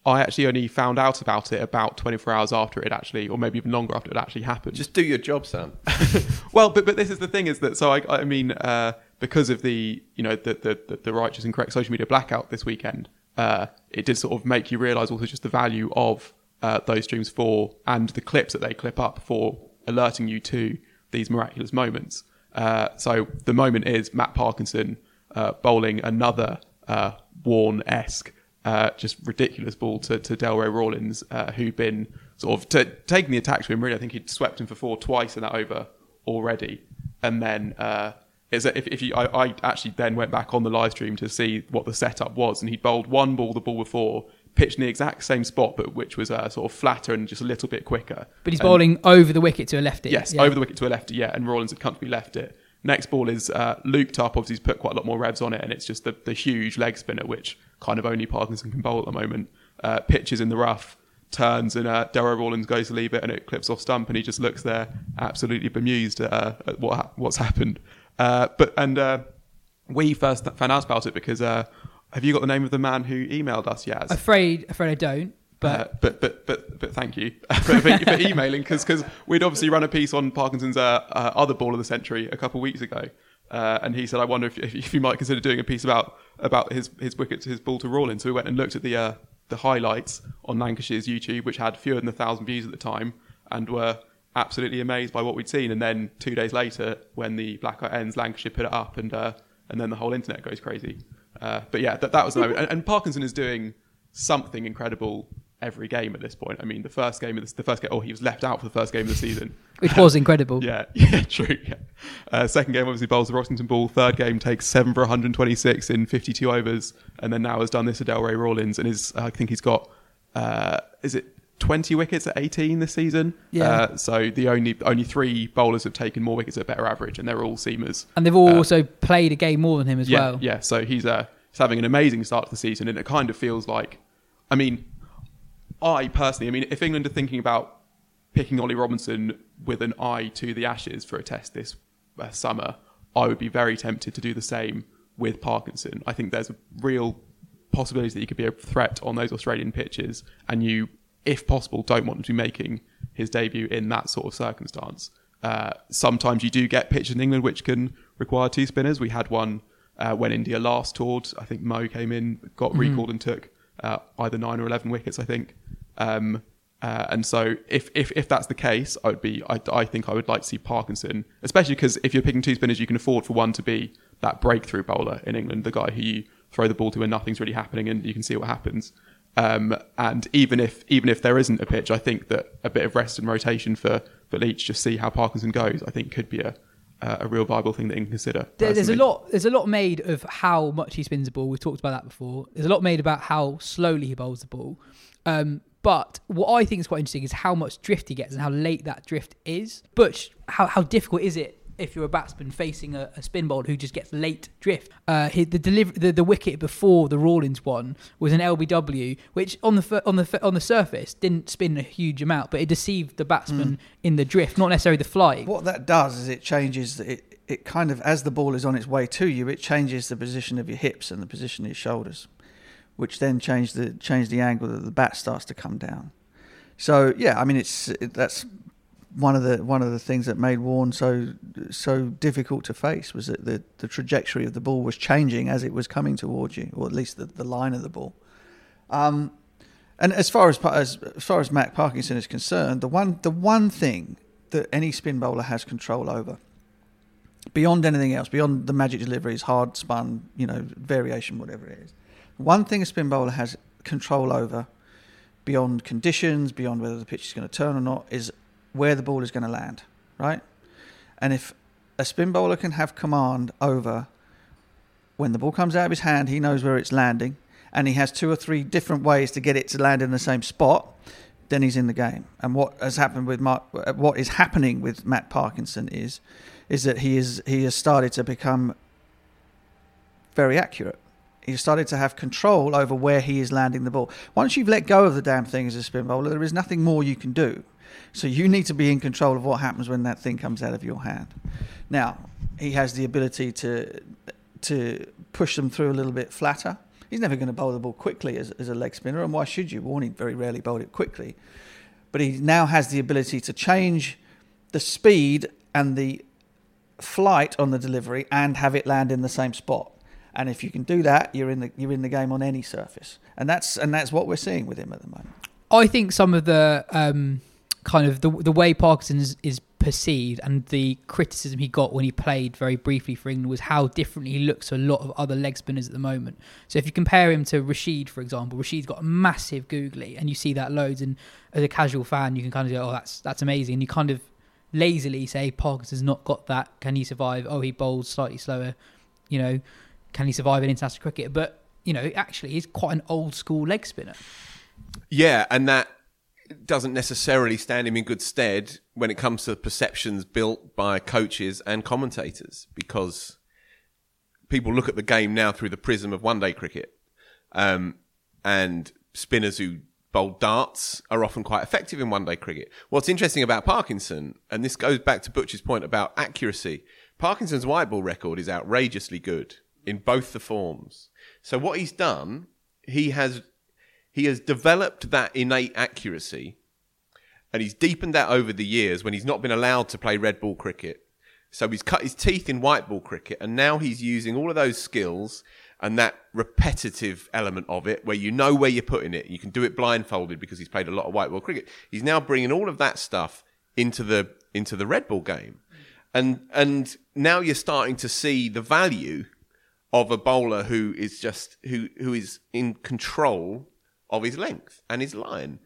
I actually only found out about it about 24 hours after it actually, or maybe even longer after it actually happened. Just do your job, Sam. [laughs] well, but but this is the thing is that so I I mean uh, because of the you know the, the the righteous and correct social media blackout this weekend, uh, it did sort of make you realise also just the value of uh, those streams for and the clips that they clip up for alerting you to these miraculous moments. Uh, so the moment is Matt Parkinson uh, bowling another uh, Warnesque. Uh, just ridiculous ball to, to Delray Rawlins, uh, who'd been sort of t- taking the attack to him. Really, I think he'd swept him for four twice in that over already. And then uh, is that if, if you, I, I actually then went back on the live stream to see what the setup was, and he'd bowled one ball the ball before, pitched in the exact same spot, but which was uh, sort of flatter and just a little bit quicker. But he's And- bowling over the wicket to a lefty. Yes, Yeah. over the wicket to a lefty, yeah, and Rawlins had comfortably left it. Next ball is uh, looped up, obviously he's put quite a lot more revs on it, and it's just the, the huge leg spinner, which kind of only Parkinson can bowl at the moment. Uh, pitches in the rough, turns, and uh, Delray Rawlins goes to leave it, and it clips off stump, and he just looks there, absolutely bemused at, uh, at what ha- what's happened. Uh, but and uh, we first found out about it because uh, have you got the name of the man who emailed us, Yaz? Afraid, afraid I don't. But Uh, but but but but thank you [laughs] for, for, for emailing because because we'd obviously run a piece on Parkinson's uh, uh, other ball of the century a couple of weeks ago, uh, and he said I wonder if, if, you might consider doing a piece about about his his wicket his ball to Rawlin." So we went and looked at the uh, the highlights on Lancashire's YouTube, which had fewer than a thousand views at the time, and were absolutely amazed by what we'd seen. And then two days later, when the blackout ends, Lancashire put it up, and uh, and then the whole internet goes crazy. Uh, but yeah, that, that was the moment. And, and Parkinson is doing something incredible every game at this point. I mean, the first game of the, the first game, oh, he was left out for the first game of the season. which was incredible. [laughs] Yeah, yeah, [laughs] true. Yeah. Uh, second game, obviously, bowls the Rossington ball. Third game takes seven for 126 in 52 overs, and then now has done this to Delray Rawlins, and is I think he's got uh, is it 20 wickets at 18 this season? Yeah. Uh, so the only only three bowlers have taken more wickets at a better average, and they're all seamers. And they've all also played a game more than him as yeah, well. Yeah, so he's uh, he's having an amazing start to the season, and it kind of feels like, I mean, I personally, I mean, if England are thinking about picking Ollie Robinson with an eye to the Ashes for a test this uh, summer, I would be very tempted to do the same with Parkinson. I think there's a real possibility that he could be a threat on those Australian pitches, and you, if possible, don't want him to be making his debut in that sort of circumstance. Uh, sometimes you do get pitches in England which can require two spinners. We had one uh, when India last toured. I think Mo came in, got recalled, and took uh, either nine or eleven wickets. I think. Um, uh, and so, if, if if that's the case, I would be. I, I think I would like to see Parkinson, especially because if you're picking two spinners, you can afford for one to be that breakthrough bowler in England, the guy who you throw the ball to when nothing's really happening, and you can see what happens. Um, and even if even if there isn't a pitch, I think that a bit of rest and rotation for for Leach, just see how Parkinson goes, I think could be a a a real viable thing that you can consider. There- There's a lot. There's a lot made of how much he spins the ball. We've talked about that before. There's a lot made about how slowly he bowls the ball. Um, but what I think is quite interesting is how much drift he gets and how late that drift is. Butch, how how difficult is it if you're a batsman facing a, a spin bowler who just gets late drift? Uh, he, the deliver the, the wicket before the Rawlins one was an LBW, which on the on the on the surface didn't spin a huge amount, but it deceived the batsman in the drift, not necessarily the flight. What that does is it changes it. It kind of as the ball is on its way to you, it changes the position of your hips and the position of your shoulders, which then change the change the angle that the bat starts to come down. So yeah, I mean it's it, that's one of the one of the things that made Warne so so difficult to face was that the, the trajectory of the ball was changing as it was coming towards you, or at least the, the line of the ball. Um, and as far as, as as far as Matt Parkinson is concerned, the one the one thing that any spin bowler has control over, beyond anything else, beyond the magic deliveries, hard spun, you know, variation, whatever it is, one thing a spin bowler has control over, beyond conditions, beyond whether the pitch is going to turn or not, is where the ball is going to land, right? And if a spin bowler can have command over when the ball comes out of his hand, he knows where it's landing, and he has two or three different ways to get it to land in the same spot, then he's in the game. And what has happened with Mark, what is happening with Matt Parkinson is, is that he is he has started to become very accurate. He's started to have control over where he is landing the ball. Once you've let go of the damn thing as a spin bowler, there is nothing more you can do. So you need to be in control of what happens when that thing comes out of your hand. Now, he has the ability to to push them through a little bit flatter. He's never going to bowl the ball quickly as, as a leg spinner, and why should you? Warney very rarely bowled it quickly. But he now has the ability to change the speed and the flight on the delivery and have it land in the same spot. And if you can do that, you're in the you're in the game on any surface. And that's and that's what we're seeing with him at the moment. I think some of the um, kind of the the way Parkinson is, is perceived and the criticism he got when he played very briefly for England was how differently he looks to a lot of other leg spinners at the moment. So if you compare him to Rashid, for example, Rashid's got a massive googly, and you see that loads. And as a casual fan, you can kind of go, "Oh, that's that's amazing," and you kind of lazily say Parkinson's not got that. Can he survive? Oh, he bowls slightly slower. You know, can he survive in international cricket? But you know, actually, he's quite an old school leg spinner. Yeah, and that doesn't necessarily stand him in good stead when it comes to perceptions built by coaches and commentators because people look at the game now through the prism of one day cricket. Um, and spinners who bowl darts are often quite effective in one day cricket. What's interesting about Parkinson, and this goes back to Butch's point about accuracy, Parkinson's white ball record is outrageously good in both the forms. So what he's done, he has he has developed that innate accuracy and he's deepened that over the years when he's not been allowed to play red ball cricket. So he's cut his teeth in white ball cricket and now he's using all of those skills and that repetitive element of it where you know where you're putting it. You can do it blindfolded because he's played a lot of white ball cricket. He's now bringing all of that stuff into the into the red ball game. And and now you're starting to see the value of a bowler who is just who who is in control of his length and his line.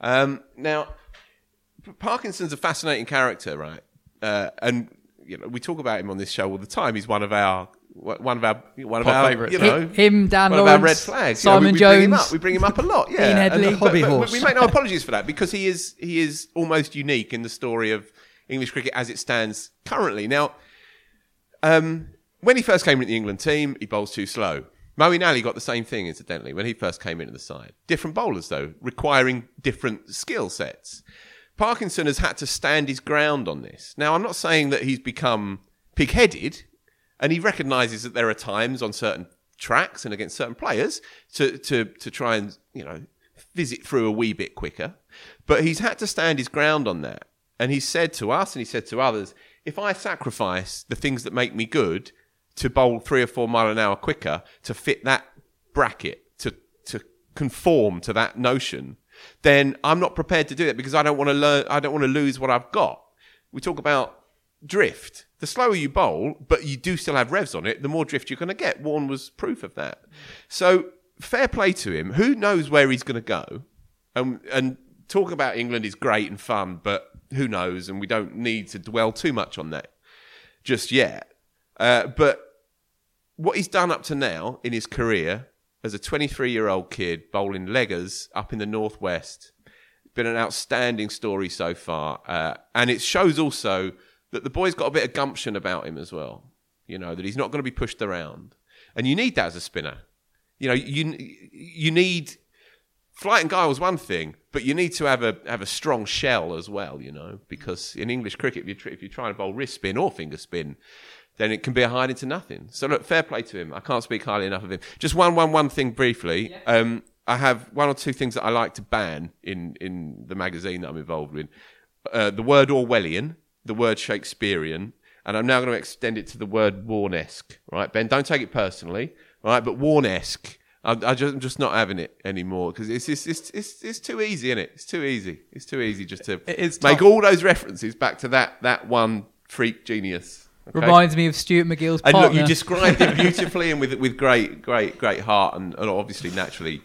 Um, now, Parkinson's a fascinating character, right? Uh, and you know, we talk about him on this show all the time. He's one of our one of our one of Top our favourites, you know Him, Dan one of Lawrence, our red flags. You know, Simon we, we Bring him, up. we bring him up a lot. Yeah, Dean Headley. but- Hobby but horse. We make no apologies for that because he is he is almost unique in the story of English cricket as it stands currently. Now, um, when he first came into the England team, he bowls too slow. Moeen Ali got the same thing, incidentally, when he first came into the side. Different bowlers, though, requiring different skill sets. Parkinson has had to stand his ground on this. Now, I'm not saying that he's become pig headed, and he recognises that there are times on certain tracks and against certain players to, to, to try and, you know, visit through a wee bit quicker. But he's had to stand his ground on that. And he said to us and he said to others, if I sacrifice the things that make me good to bowl three or four mile an hour quicker to fit that bracket, to, to conform to that notion, then I'm not prepared to do that because I don't want to learn, I don't want to lose what I've got. We talk about drift. The slower you bowl, but you do still have revs on it, the more drift you're going to get. Warne was proof of that. So fair play to him. Who knows where he's going to go? Um, and talk about England is great and fun, but who knows? And we don't need to dwell too much on that just yet. Uh, but what he's done up to now in his career as a 23 year old kid bowling leggers up in the northwest, been an outstanding story so far. Uh, and it shows also that the boy's got a bit of gumption about him as well. You know that he's not going to be pushed around, and you need that as a spinner. You know, you you need flight and guile is one thing, but you need to have a have a strong shell as well. You know, because in English cricket, if you're, if you're trying to bowl wrist spin or finger spin, then it can be a hiding to nothing. So look, fair play to him. I can't speak highly enough of him. Just one, one, one thing briefly. Um, I have one or two things that I like to ban in in the magazine that I'm involved with. Uh, the word Orwellian, the word Shakespearean, and I'm now going to extend it to the word Warnesque. Right, Ben? Don't take it personally. Right, but Warnesque. I, I just, I'm just not having it anymore because it's, it's it's it's it's too easy, isn't it? It's too easy. It's too easy just to make all those references back to that that one freak genius. Okay? Reminds me of Stuart MacGill's And partner. look, you described it [laughs] beautifully and with with great, great, great heart, and, and obviously naturally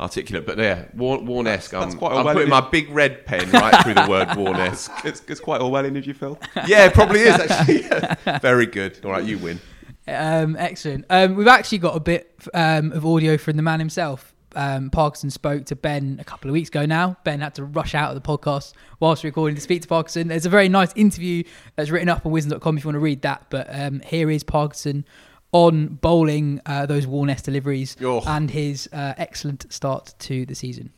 articulate. But yeah, War, Warnesque. that's I'm, quite I'm putting my big red pen right through the word Warnesque. [laughs] It's, it's quite Orwellian, if you feel. Yeah, it probably is actually. [laughs] Very good. All right, you win. Um, excellent. Um, we've actually got a bit um, of audio from the man himself. Um, Parkinson spoke to Ben a couple of weeks ago now. Ben had to rush out of the podcast whilst recording to speak to Parkinson. There's a very nice interview that's written up on Wisden.com if you want to read that. But um, here is Parkinson on bowling uh, those Warnesque deliveries Oh. and his uh, excellent start to the season.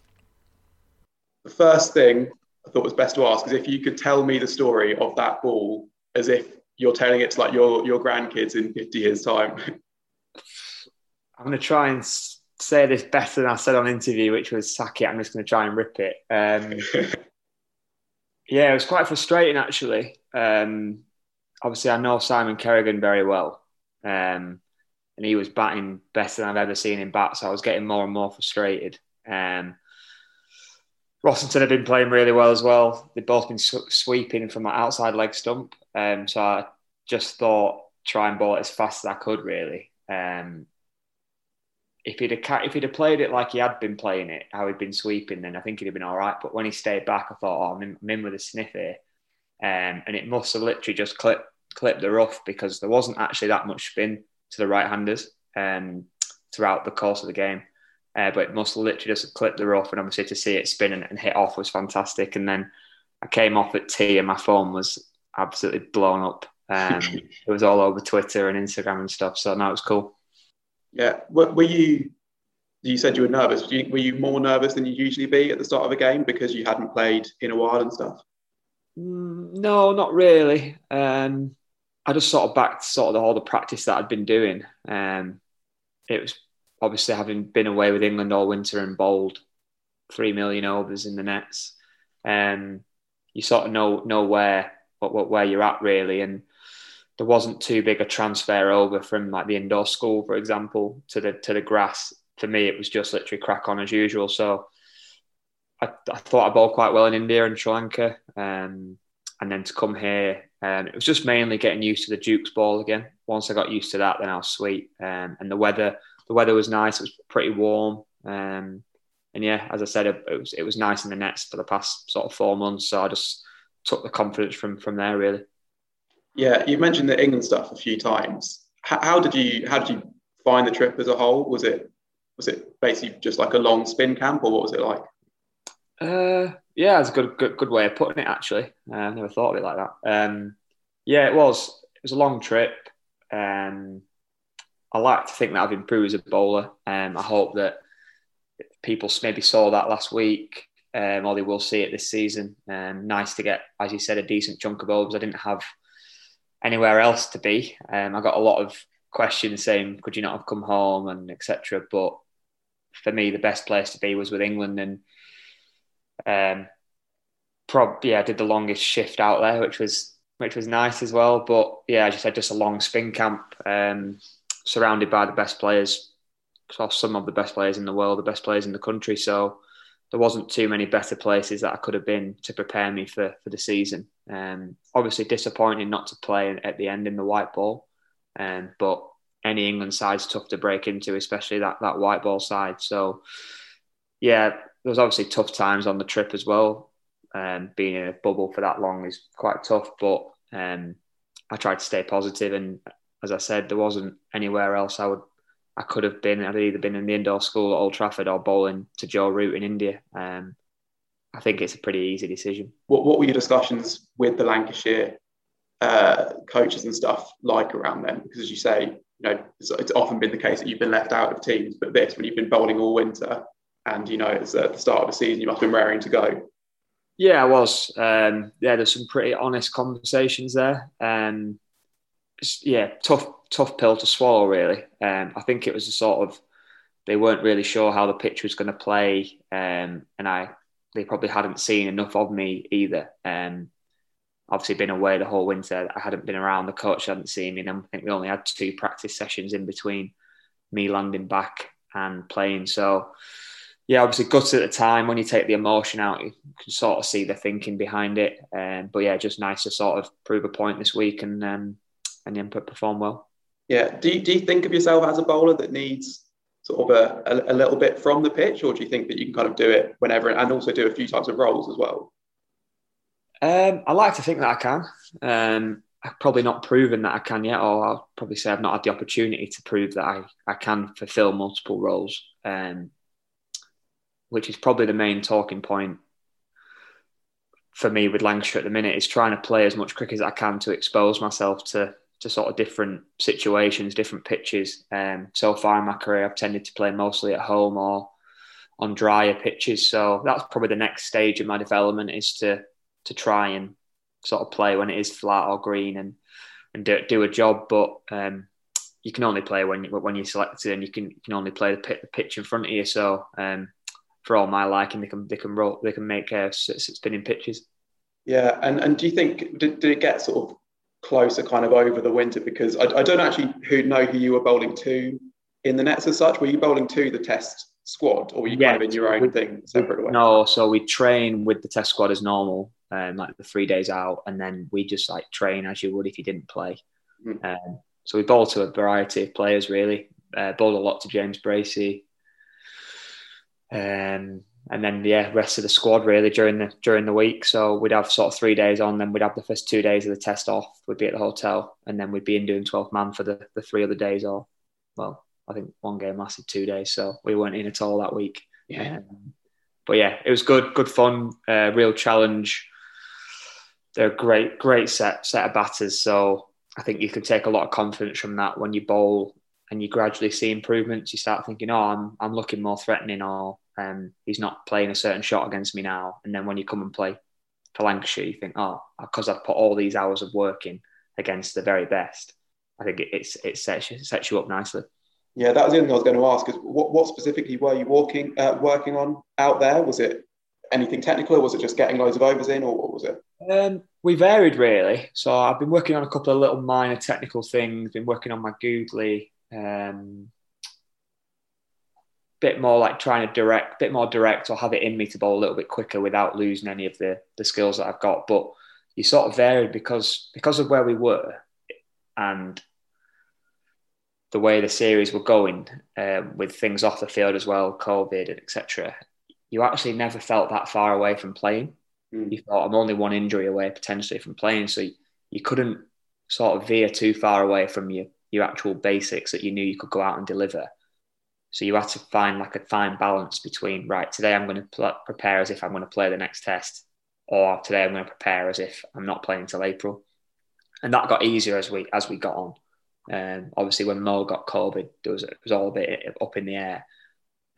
the first thing I thought was best to ask is if you could tell me the story of that ball as if you're telling it to like your your grandkids in 50 years time. I'm going to try and s- say this better than I said on interview, which was sack it. I'm just going to try and rip it. Um, [laughs] yeah, it was quite frustrating actually. Um, obviously, I know Simon Kerrigan very well, um, and he was batting better than I've ever seen him bat. So I was getting more and more frustrated. Um, Rossington had been playing really well as well. They'd both been sw- sweeping from my outside leg stump. Um, so I just thought try and bowl it as fast as I could, really. Um, if he'd have, if he'd have played it like he had been playing it, how he'd been sweeping, then I think he'd have been all right. But when he stayed back, I thought, oh, I'm in, I'm in with a sniff here. Um, and it must have literally just clipped, clipped the rough because there wasn't actually that much spin to the right handers um, throughout the course of the game. Uh, but it must have literally just clipped the rough. And obviously to see it spin and, and hit off was fantastic. And then I came off at tea and my phone was absolutely blown up. Um, [laughs] it was all over Twitter and Instagram and stuff. So no, it was cool. Yeah, were, were you? You said you were nervous. Were you, were you more nervous than you usually be at the start of a game because you hadn't played in a while and stuff? Mm, No, not really. Um, I just sort of backed sort of all the practice that I'd been doing. Um, it was obviously having been away with England all winter and bowled three million overs in the nets. Um, you sort of know know where what, what where you're at really, and there wasn't too big a transfer over from like the indoor school, for example, to the to the grass. For me, it was just literally crack on as usual. So I, I thought I bowled quite well in India and Sri Lanka, um, and then to come here, um, it was just mainly getting used to the Duke's ball again. Once I got used to that, then I was sweet. Um, and the weather, the weather was nice. It was pretty warm, um, and yeah, as I said, it, it was it was nice in the nets for the past sort of four months. So I just took the confidence from from there really. Yeah, you mentioned the England stuff a few times. How, how did you how did you find the trip as a whole? Was it was it basically just like a long spin camp, or what was it like? Uh, yeah, it's a good, good, good way of putting it. Actually, uh, I never thought of it like that. Um, yeah, it was. It was a long trip. Um, I like to think that I've improved as a bowler. Um, I hope that people maybe saw that last week, um, or they will see it this season. Um, nice to get, as you said, a decent chunk of overs. I didn't have anywhere else to be. Um, I got a lot of questions saying, "Could you not have come home?" and etc. But for me, the best place to be was with England, and um, prob yeah, I did the longest shift out there, which was which was nice as well. But yeah, as you said, just a long spin camp, um, surrounded by the best players, so some of the best players in the world, the best players in the country. So there wasn't too many better places that I could have been to prepare me for for the season. Um, obviously disappointing not to play at the end in the white ball, um, but any England side's tough to break into, especially that that white ball side. So yeah, there was obviously tough times on the trip as well. Um, being in a bubble for that long is quite tough, but um, I tried to stay positive, and as I said, there wasn't anywhere else I would I could have been. I'd either been in the indoor school at Old Trafford or bowling to Joe Root in India. Um, I think it's a pretty easy decision. What what were your discussions with the Lancashire uh, coaches and stuff like around them? Because as you say, you know, it's, it's often been the case that you've been left out of teams, but this when you've been bowling all winter, and you know it's at the start of the season, you must have been raring to go. Yeah, I was. Um, yeah, there's some pretty honest conversations there. Um, yeah, tough tough pill to swallow. Really, um, I think it was a sort of they weren't really sure how the pitch was going to play, um, and I they probably hadn't seen enough of me either. Um, obviously, been away the whole winter. I hadn't been around. The coach hadn't seen me, and I think we only had two practice sessions in between me landing back and playing. So, yeah, obviously gutted at the time. When you take the emotion out, you can sort of see the thinking behind it. Um, but yeah, just nice to sort of prove a point this week and um, and then perform well. Yeah. Do you, do you think of yourself as a bowler that needs sort of a, a, a, little bit from the pitch, or do you think that you can kind of do it whenever and also do a few types of roles as well? Um, I like to think that I can. Um, I've probably not proven that I can yet, or I'll probably say I've not had the opportunity to prove that I, I can fulfill multiple roles, um, which is probably the main talking point for me with Lancashire at the minute is trying to play as much cricket as I can to expose myself to to sort of different situations, different pitches. Um, so far in my career, I've tended to play mostly at home or on drier pitches. So that's probably the next stage of my development is to to try and sort of play when it is flat or green and and do, do a job. But um, you can only play when when you're selected, and you can you can only play the, the pitch in front of you. So um, for all my liking, they can they can roll they can make uh, spinning pitches. Yeah, and and do you think did, did it get sort of closer kind of over the winter because I, I don't actually who know who you were bowling to in the nets as such. Were you bowling to the test squad or were you yeah, kind of in your own thing separate away? No, so we train with the test squad as normal, um, like the three days out, and then we just like train as you would if you didn't play. Mm. Um, so we bowl to a variety of players really. Uh, bowled a lot to James Bracey. Um, and then yeah, rest of the squad really during the during the week. So we'd have sort of three days on, then we'd have the first two days of the test off. We'd be at the hotel, and then we'd be in doing twelve man for the the three other days. Or well, I think one game lasted two days, so we weren't in at all that week. Yeah. Um, but yeah, it was good, good fun, uh, real challenge. They're a great, great set set of batters. So I think you can take a lot of confidence from that when you bowl and you gradually see improvements. You start thinking, oh, I'm I'm looking more threatening, or um, he's not playing a certain shot against me now. And then when you come and play for Lancashire, you think, oh, because I've put all these hours of work in against the very best, I think it, it's, it sets, you, sets you up nicely. Yeah, that was the other thing I was going to ask. Is what, what specifically were you walking, uh, working on out there? Was it anything technical, or was it just getting loads of overs in, or what was it? Um, we varied really. So I've been working on a couple of little minor technical things. Been working on my googly, um, bit more like trying to direct, bit more direct, or have it in me to bowl a little bit quicker without losing any of the the skills that I've got. But you sort of varied because because of where we were and the way the series were going um, with things off the field as well, COVID and etc. You actually never felt that far away from playing. Mm. You thought I'm only one injury away potentially from playing, so you, you couldn't sort of veer too far away from your your actual basics that you knew you could go out and deliver. So you had to find like a fine balance between right today I'm going to pl- prepare as if I'm going to play the next test, or today I'm going to prepare as if I'm not playing until April, and that got easier as we as we got on. Um, obviously, when Mo got COVID, there was it was all a bit up in the air.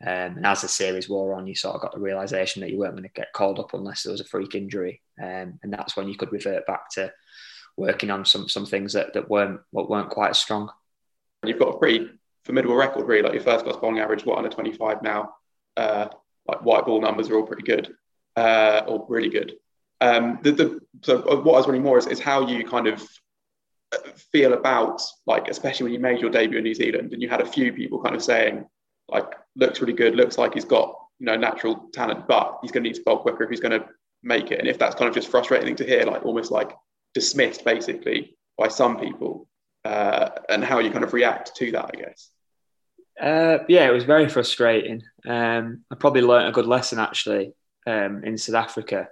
Um, and as the series wore on, you sort of got the realization that you weren't going to get called up unless there was a freak injury, um, and that's when you could revert back to working on some some things that, that weren't weren't quite as strong. You've got a pretty formidable record, really. Like your first class bowling average, what under 25 now? Uh, like white ball numbers are all pretty good, uh, or really good. Um, the, the, so what I was wondering more is, is how you kind of uh, feel about like, especially when you made your debut in New Zealand, and you had a few people kind of saying, like, looks really good, looks like he's got you know natural talent, but he's going to need to bowl quicker if he's going to make it. And if that's kind of just frustrating to hear, like almost like dismissed basically by some people, uh, and how you kind of react to that, I guess. Uh, yeah, it was very frustrating. Um, I probably learned a good lesson actually um, in South Africa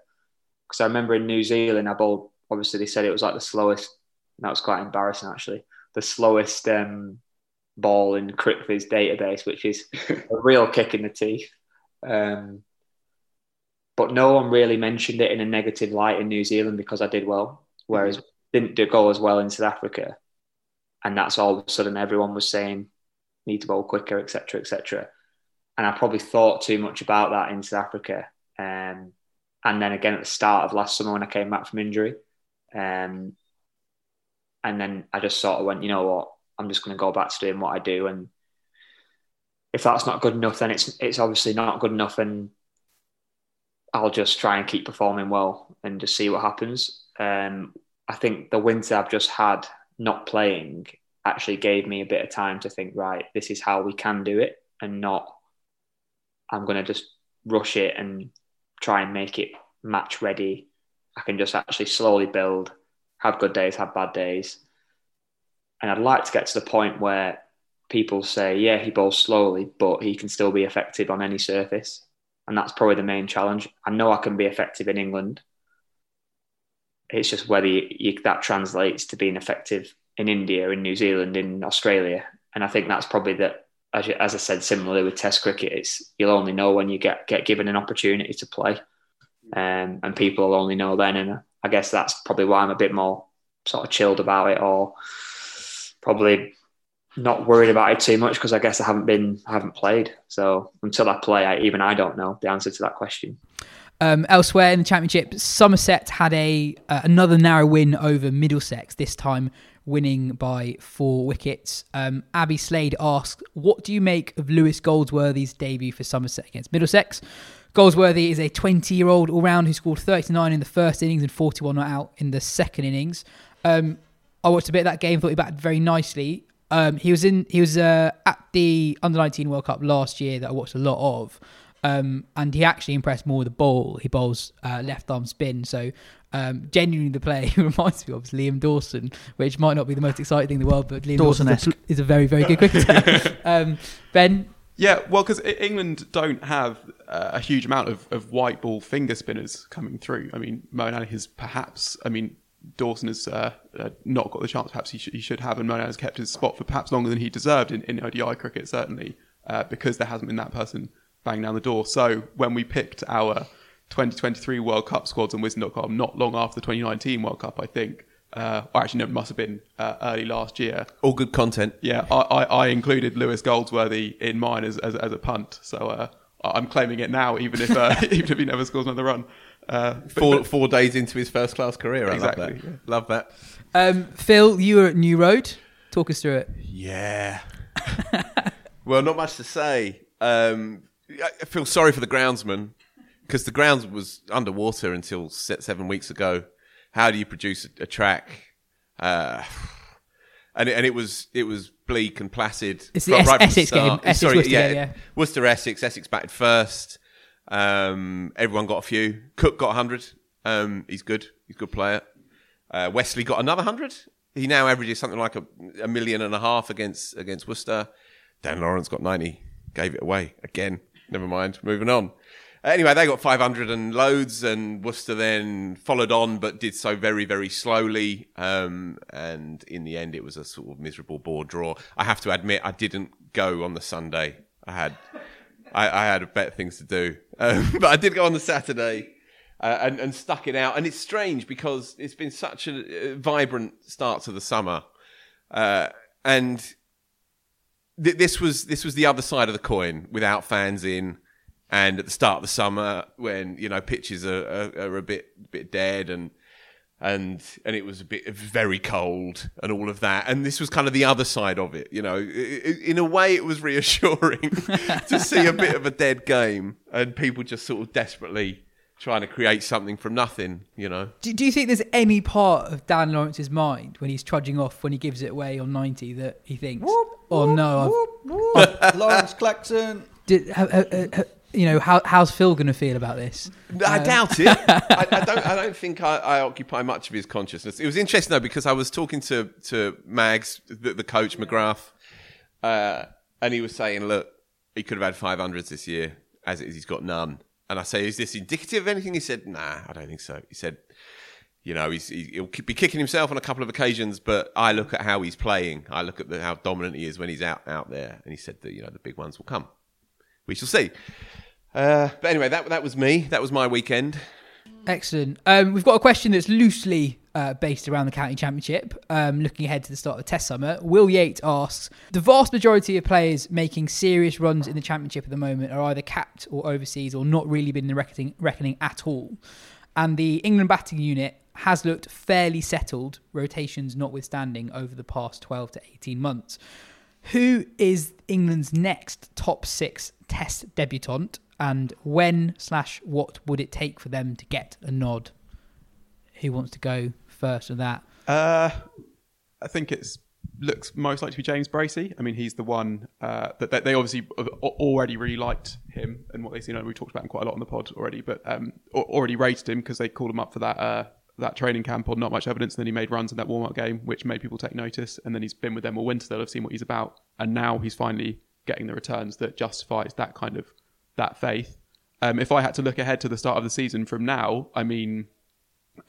because I remember in New Zealand, I bowled. Obviously, they said it was like the slowest. That was quite embarrassing actually. The slowest um, ball in CricViz database, which is [laughs] a real kick in the teeth. Um, but no one really mentioned it in a negative light in New Zealand because I did well, whereas mm-hmm. didn't do go as well in South Africa. And that's all of a sudden everyone was saying need to bowl quicker, etc., etc. And I probably thought too much about that in South Africa. Um, and then again at the start of last summer when I came back from injury. Um, and then I just sort of went, you know what, I'm just going to go back to doing what I do, and if that's not good enough, then it's it's obviously not good enough, and I'll just try and keep performing well and just see what happens. Um, I think the winter I've just had not playing actually gave me a bit of time to think, right, this is how we can do it, and not I'm going to just rush it and try and make it match ready. I can just actually slowly build, have good days, have bad days. And I'd like to get to the point where people say, yeah, he bowls slowly, but he can still be effective on any surface. And that's probably the main challenge. I know I can be effective in England. It's just whether you, you, that translates to being effective in India, in New Zealand, in Australia. And I think that's probably that, as, as I said, similarly with Test cricket, it's you'll only know when you get, get given an opportunity to play. Um, and people will only know then. And I guess that's probably why I'm a bit more sort of chilled about it or probably not worried about it too much because I guess I haven't been, I haven't played. So until I play, I, even I don't know the answer to that question. Um, elsewhere in the championship, Somerset had a uh, another narrow win over Middlesex. This time, winning by four wickets. Um, Abby Slade asks, "What do you make of Lewis Goldsworthy's debut for Somerset against Middlesex?" Goldsworthy is a 20-year-old all-round who scored 39 in the first innings and 41 not out in the second innings. Um, I watched a bit of that game, thought he batted very nicely. Um, he was in. He was uh, at the under nineteen World Cup last year that I watched a lot of, um, and he actually impressed more with the ball. He bowls uh, left arm spin, so um, genuinely the player he [laughs] reminds me of is Liam Dawson, which might not be the most exciting thing in the world, but Liam Dawson is a, is a very very good cricketer. [laughs] um, ben. Yeah, well, because England don't have uh, a huge amount of, of white ball finger spinners coming through. I mean, Moeen Ali has perhaps. I mean, Dawson has uh, uh, not got the chance perhaps he, sh- he should have, and Moeen has kept his spot for perhaps longer than he deserved in, in ODI cricket, certainly, uh, because there hasn't been that person banging down the door. So when we picked our 2023 World Cup squads on Wisden.com, not long after the 2019 World Cup, I think, uh, or actually, no, it must have been uh, early last year. All good content. Yeah, I, I, I included Lewis Goldsworthy in mine as, as, as a punt, so uh, I'm claiming it now, even if [laughs] even if he never scores another run. Uh, four but, four days into his first class career. I exactly, love that. Yeah. Love that. Um, Phil, you were at New Road. Talk us through it. Yeah. [laughs] well, not much to say. Um, I feel sorry for the groundsman because the grounds was underwater until seven weeks ago. How do you produce a, track? Uh, and it, and it was it was bleak and placid. It's the right, right Essex game. Essex Sorry, Worcester, yeah, yeah. Worcester Essex. Essex batted first. Um, everyone got a few. Cook got 100. Um, he's good. He's a good player. Uh, Westley got another 100. He now averages something like a, a, million and a half against against Worcester. Dan Lawrence got 90. Gave it away again. Never mind. Moving on. Anyway, they got 500 and loads, and Worcester then followed on, but did so very, very slowly. Um, and in the end, it was a sort of miserable board draw. I have to admit, I didn't go on the Sunday. I had I, I had better things to do. Um, [laughs] but I did go on the Saturday uh, and, and stuck it out. And it's strange because it's been such a, vibrant start to the summer. Uh, and th- this was this was the other side of the coin without fans in. And at the start of the summer, when you know pitches are, are, are a bit bit dead and and and it was a bit very cold and all of that and this was kind of the other side of it you know in a way it was reassuring [laughs] to see a bit of a dead game and people just sort of desperately trying to create something from nothing you know do, do you think there's any part of dan lawrence's mind when he's trudging off when he gives it away on 90 that he thinks whoop, oh whoop, no whoop, [laughs] lawrence claxon did, ha, ha, ha, you know, how, how's Phil going to feel about this? I um, doubt it. [laughs] I, I, don't. I don't think I, I, occupy much of his consciousness. It was interesting though because I was talking to to Mags, the, the coach McGrath, uh, and he was saying, "Look, he could have had 500s this year. As it is, he's got none." And I say, "Is this indicative of anything?" He said, "Nah, I don't think so." He said, "You know, he's, he'll be kicking himself on a couple of occasions, but I look at how he's playing. I look at the, how dominant he is when he's out out there." And he said that you know the big ones will come. We shall see. Uh, but anyway, that that was me. That was my weekend. Excellent. Um, we've got a question that's loosely uh, based around the county championship. Um, looking ahead to the start of the Test summer, Will Yates asks: The vast majority of players making serious runs in the championship at the moment are either capped or overseas, or not really been in the reckoning, reckoning at all. And the England batting unit has looked fairly settled, rotations notwithstanding, over the past 12 to 18 months. Who is England's next top six Test debutant, and when slash what would it take for them to get a nod? Who wants to go first of that? Uh, I think it's looks most likely to be James Bracey. I mean, he's the one uh, that, that they obviously already really liked him and what they've seen. We talked about him quite a lot on the pod already, but um, already rated him because they called him up for that uh, that training camp on not much evidence. And then he made runs in that warm up game, which made people take notice. And then he's been with them all winter. They'll have seen what he's about, and now he's finally getting the returns that justifies that kind of that faith. Um, if I had to look ahead to the start of the season from now, I mean,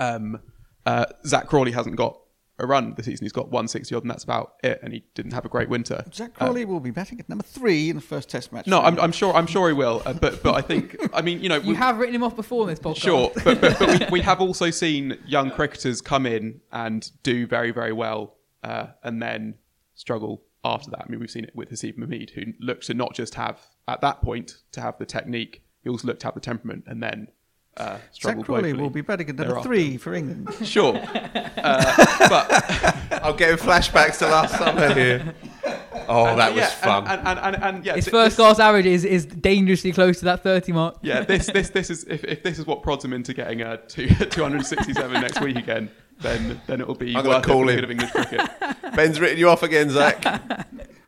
um, uh, Zak Crawley hasn't got a run this season. He's got 160 odd, and that's about it. And he didn't have a great winter. Jack Crawley will be batting at number three in the first Test match. No, I'm, I'm sure. I'm sure he will. Uh, but but I think I mean you know You we- have written him off before in this podcast. Sure, but, but, but we, we [laughs] have also seen young cricketers come in and do very, very well uh, and then struggle after that. I mean, we've seen it with Haseeb Hameed, who looked to not just have, at that point, to have the technique, he also looked to have the temperament and then uh, Zak Crawley will be batting at number thereafter. three for England. [laughs] [laughs] Sure. Uh, but [laughs] I'm getting flashbacks to last summer here. Oh, that was fun. And, and, and, and, yeah, His th- first this- class average is, is dangerously close to that 30 mark. Yeah, this this this is if, if this is what prods him into getting a two, 267 next week again, then then it will be I'm gonna call the him. of English cricket. Ben's written you off again, Zak.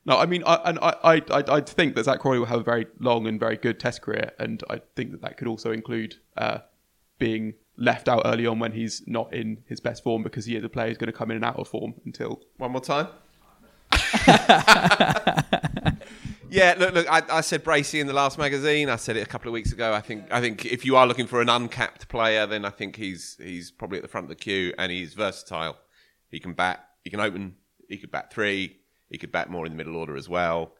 No, I mean, I, and I, I, I, I think that Zak Crawley will have a very long and very good Test career, and I think that that could also include uh, being left out early on when he's not in his best form because he is a player who's going to come in and out of form until One more time. [laughs] yeah, look, look. I, I said Bracey in the last magazine. I said it a couple of weeks ago. I think, I think if you are looking for an uncapped player, then I think he's he's probably at the front of the queue, and he's versatile. He can bat. He can open. He could bat three. He could bat more in the middle order as well.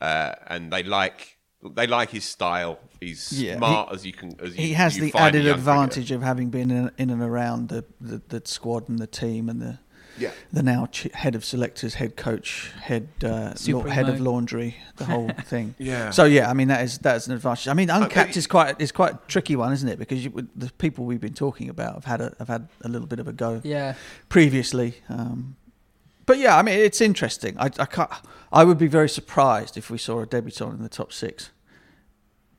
Uh, and they like they like his style. He's Yeah, smart he- as you can. As you, He has you the added young advantage of having been in, in and around the, the, the squad and the team and the Yeah. the now ch- head of selectors, head coach, head uh, la- head of laundry, the whole [laughs] thing. Yeah. So yeah, I mean that is that is an advantage. I mean, uncapped is quite is quite a tricky one, isn't it? Because you, the people we've been talking about have had a have had a little bit of a go Yeah. previously. Um, but yeah, I mean, it's interesting. I, I can't. I would be very surprised if we saw a debutant in the top six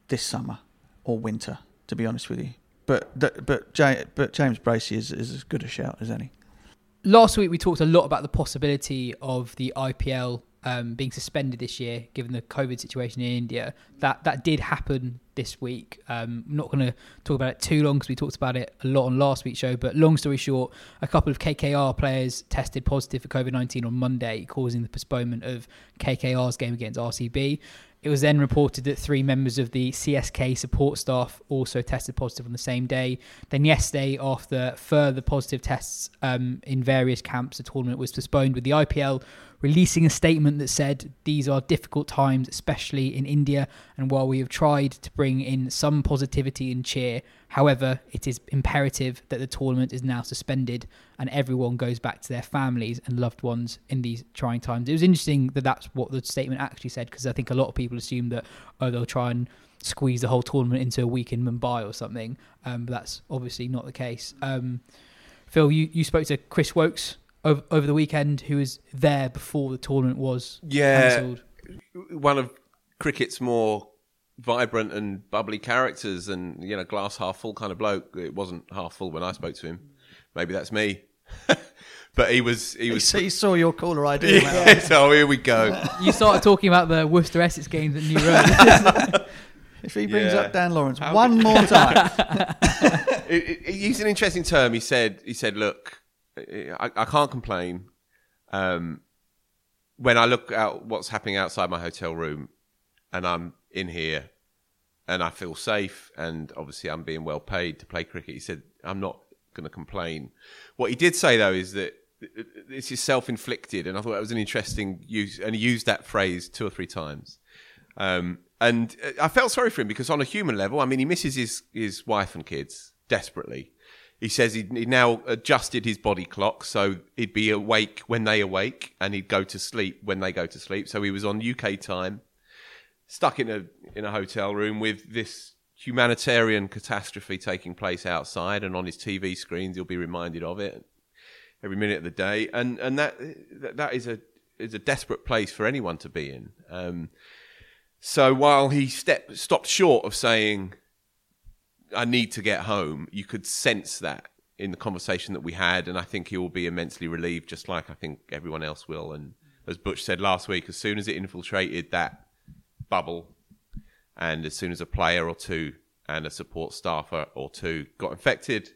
this summer or winter. To be honest with you, but but but, but James Bracey is, is as good a shout as any. Last week we talked a lot about the possibility of the IPL um, being suspended this year, given the COVID situation in India. That that did happen this week. Um, I'm not going to talk about it too long because we talked about it a lot on last week's show. But long story short, a couple of KKR players tested positive for COVID 19 on Monday, causing the postponement of KKR's game against RCB. It was then reported that three members of the CSK support staff also tested positive on the same day. Then yesterday, after further positive tests um, in various camps, the tournament was postponed with the IPL releasing a statement that said these are difficult times, especially in India. And while we have tried to bring in some positivity and cheer, however, it is imperative that the tournament is now suspended and everyone goes back to their families and loved ones in these trying times. It was interesting that that's what the statement actually said because I think a lot of people assume that oh they'll try and squeeze the whole tournament into a week in Mumbai or something, um, but that's obviously not the case. Um, Phil, you, you spoke to Chris Woakes over, over the weekend, who was there before the tournament was Yeah, cancelled. one of cricket's more vibrant and bubbly characters, and you know, glass half full kind of bloke. It wasn't half full when I spoke to him. Maybe that's me, [laughs] but he was. He He, was. s- he saw your caller idea. Yeah, [laughs] so here we go. You started talking about the Worcester Essex games at New Road. [laughs] If he brings Yeah. up Dan Lawrence one more time, It- it- he used an interesting term. He said, "He said, look, I, I can't complain. Um, when I look out what's happening outside my hotel room, and I'm in here, and I feel safe, and obviously I'm being well paid to play cricket." He said, "I'm not going to complain." What he did say though is that this is self-inflicted, and I thought that was an interesting use, and he used that phrase two or three times. Um, and I felt sorry for him because on a human level, I mean, he misses his, his wife and kids desperately. He says he'd, he now adjusted his body clock so he'd be awake when they awake and he'd go to sleep when they go to sleep. So he was on UK time, stuck in a in a hotel room with this humanitarian catastrophe taking place outside, and on his TV screens, he'll be reminded of it every minute of the day, and and that that, is a is a desperate place for anyone to be in. Um, so while he step, stopped short of saying, "I need to get home," you could sense that in the conversation that we had, and I think he will be immensely relieved, just like I think everyone else will. And as Butch said last week, as soon as it infiltrated that bubble, and as soon as a player or two and a support staffer or two got infected,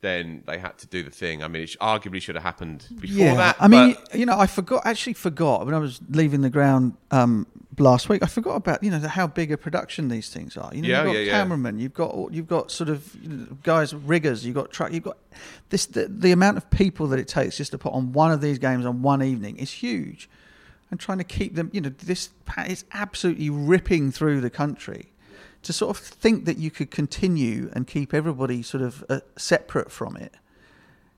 then they had to do the thing. I mean, it arguably should have happened before yeah, that. I mean, you know, I forgot actually forgot when I was leaving the ground um, last week. I forgot about you know how big a production these things are. You know, Yeah, you've got yeah, yeah. cameramen, you've got you've got sort of you know, guys riggers, you've got truck, you've got this the, the amount of people that it takes just to put on one of these games on one evening is huge. And trying to keep them, you know, this is absolutely ripping through the country. To sort of think that you could continue and keep everybody sort of uh, separate from it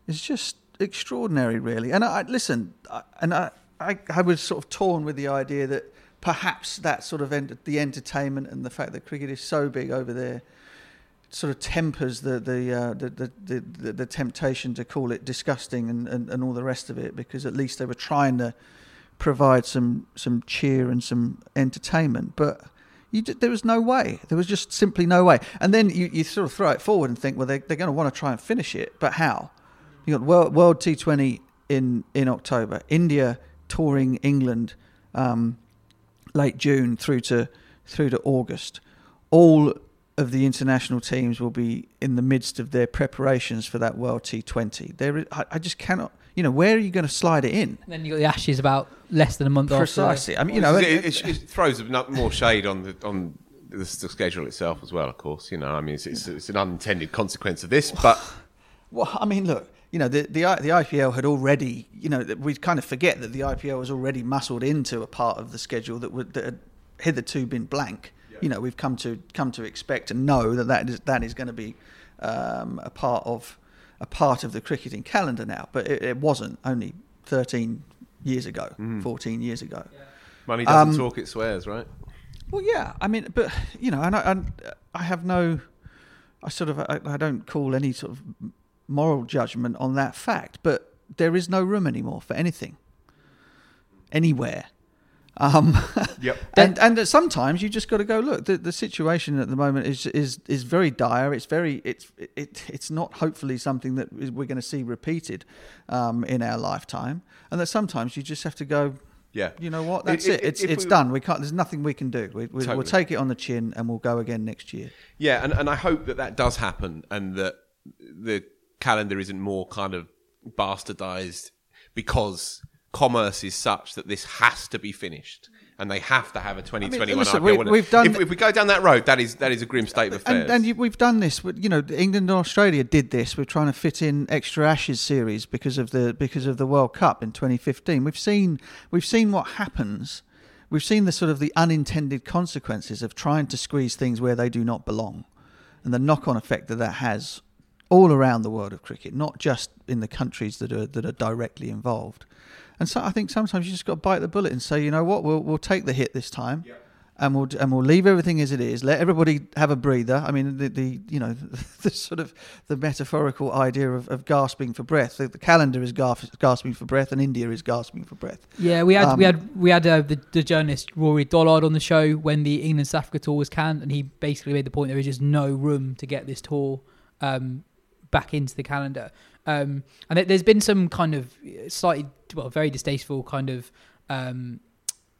is just extraordinary, really. And I listen, I, and I, I, I was sort of torn with the idea that perhaps that sort of ent- the entertainment and the fact that cricket is so big over there sort of tempers the the, uh, the, the, the, the temptation to call it disgusting and, and, and all the rest of it because at least they were trying to provide some some cheer and some entertainment, but. You, d- there was no way. There was just simply no way. And then you, you sort of throw it forward and think, well, they, they're going to want to try and finish it, but how? You got World, World T20 in in October, India touring England um, late June through to through to August. All of the international teams will be in the midst of their preparations for that World T20. There, is- I, I just cannot. You know, where are you going to slide it in? And then you got the Ashes about less than a month Precisely. after. I mean, you know, it, it- it, it throws more shade on the on the, the schedule itself as well. Of course, you know, I mean, it's, it's, it's an unintended consequence of this, but [sighs] Well, I mean, look, you know, the the, the IPL had already, you know, we kind of forget that the IPL was already muscled into a part of the schedule that would that had hitherto been blank. You know, we've come to come to expect and know that that is that is going to be um, a part of a part of the cricketing calendar now, but it, it wasn't only 13 years ago, 14 years ago. money doesn't Um, talk; it swears, right? Well, yeah, I mean, but you know, and I, and I have no, I sort of, I, I don't call any sort of moral judgment on that fact, but there is no room anymore for anything, anywhere. Um, [laughs] Yep. and and sometimes you just got to go look. The, the situation at the moment is is is very dire. It's very it's it it's not hopefully something that we're going to see repeated um, in our lifetime. And that sometimes you just have to go. Yeah. You know what? That's if- it. It's it's we- done. We can't. There's nothing we can do. We, we, We'll take it on the chin and we'll go again next year. Yeah, and, and I hope that that does happen and that the calendar isn't more kind of bastardized because commerce is such that this has to be finished and they have to have a 2021 listen, IPL we- winner. we've done- If, if we go down that road, that is that is a grim state of affairs. And, and you, we've done this. You know, England and Australia did this. We're trying to fit in extra Ashes series because of the because of the World Cup in 2015. We've seen we've seen what happens. We've seen the sort of the unintended consequences of trying to squeeze things where they do not belong, and the knock-on effect that that has all around the world of cricket, not just in the countries that are that are directly involved. And so I think sometimes you just got to bite the bullet and say, you know what, we'll we'll take the hit this time, and we'll and we'll leave everything as it is. Let everybody have a breather. I mean, the, the you know [laughs] the sort of the metaphorical idea of, of gasping for breath. The, the calendar is gasp, gasping for breath, and India is gasping for breath. Yeah, we had Um, we had we had uh, the, the journalist Rory Dollard on the show when the England South Africa tour was canned, and he basically made the point there is just no room to get this tour um, back into the calendar. Um, and there- there's been some kind of slightly, well, very distasteful kind of um,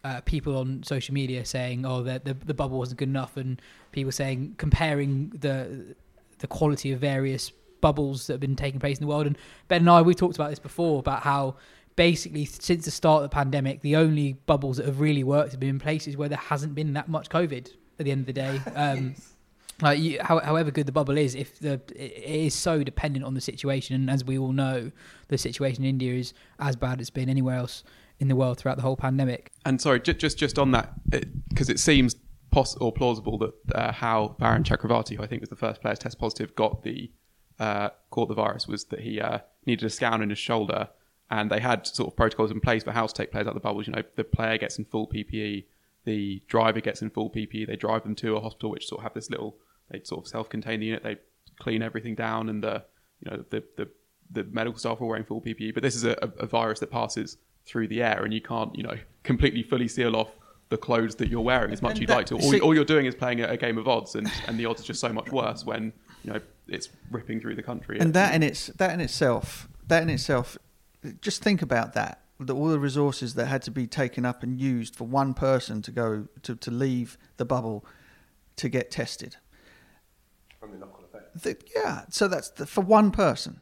uh, people on social media saying, "Oh, the, the the bubble wasn't good enough," and people saying comparing the the quality of various bubbles that have been taking place in the world. And Ben and I, we talked about this before about how basically since the start of the pandemic, the only bubbles that have really worked have been in places where there hasn't been that much COVID. At the end of the day, [laughs] um, like you, how, however good the bubble is, if the it it is so dependent on the situation, and as we all know, the situation in India is as bad as it's been anywhere else in the world throughout the whole pandemic. And sorry, just just, just on that, because it, seems poss- or plausible that uh, how Varun Chakravarthy, who I think was the first player to test positive, got the uh, caught the virus was that he uh, needed a scan in his shoulder, and they had sort of protocols in place for how to take players out of the bubbles. You know, the player gets in full PPE, the driver gets in full PPE, they drive them to a hospital, which sort of have this little they sort of self-contain the unit, they clean everything down, and the you know the the, the medical staff are wearing full PPE. But this is a, a virus that passes through the air, and you can't you know completely fully seal off the clothes that you're wearing as much as you'd that- like to. All, see- all you're doing is playing a, a game of odds, and, and the odds are just so much worse when you know it's ripping through the country. and that in its that in itself that in itself just think about that that all the resources that had to be taken up and used for one person to go to, to leave the bubble to get tested From the knock-on effect. The- yeah so that's the, for one person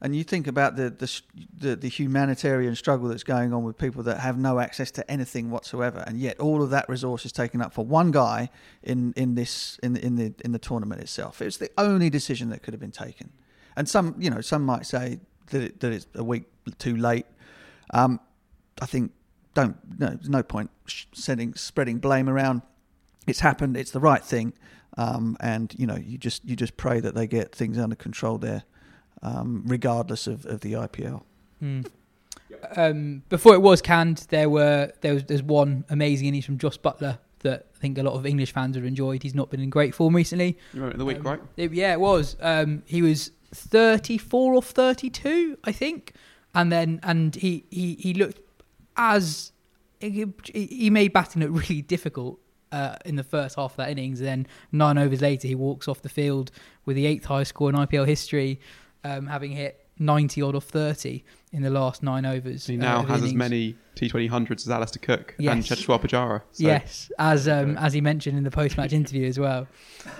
and you think about the, the the the humanitarian struggle that's going on with people that have no access to anything whatsoever, and yet all of that resource is taken up for one guy in, in this in in the in the tournament itself. It's the only decision that could have been taken, and some you know some might say that it, that it's a week too late. Um, I think don't no there's no point sending spreading blame around. It's happened. It's the right thing, um, and you know you just you just pray that they get things under control there, um, regardless of, of the IPL. Hmm. Um, before it was canned, there were there was there's one amazing innings from Jos Buttler that I think a lot of English fans have enjoyed. He's not been in great form recently. You remember the week, Um, right? it- yeah, it was. Um, he was 34 or 32, I think, and then and he he, he looked as he, he made batting look really difficult. Uh, in the first half of that innings, then nine overs later, he walks off the field with the eighth highest score in IPL history, um, having hit 90 odd off 30 in the last nine overs. He uh, now of has as many T20 hundreds as Alastair Cook and Yes. Cheteshwar Pujara. So Yes, as um, as he mentioned in the post-match interview as well,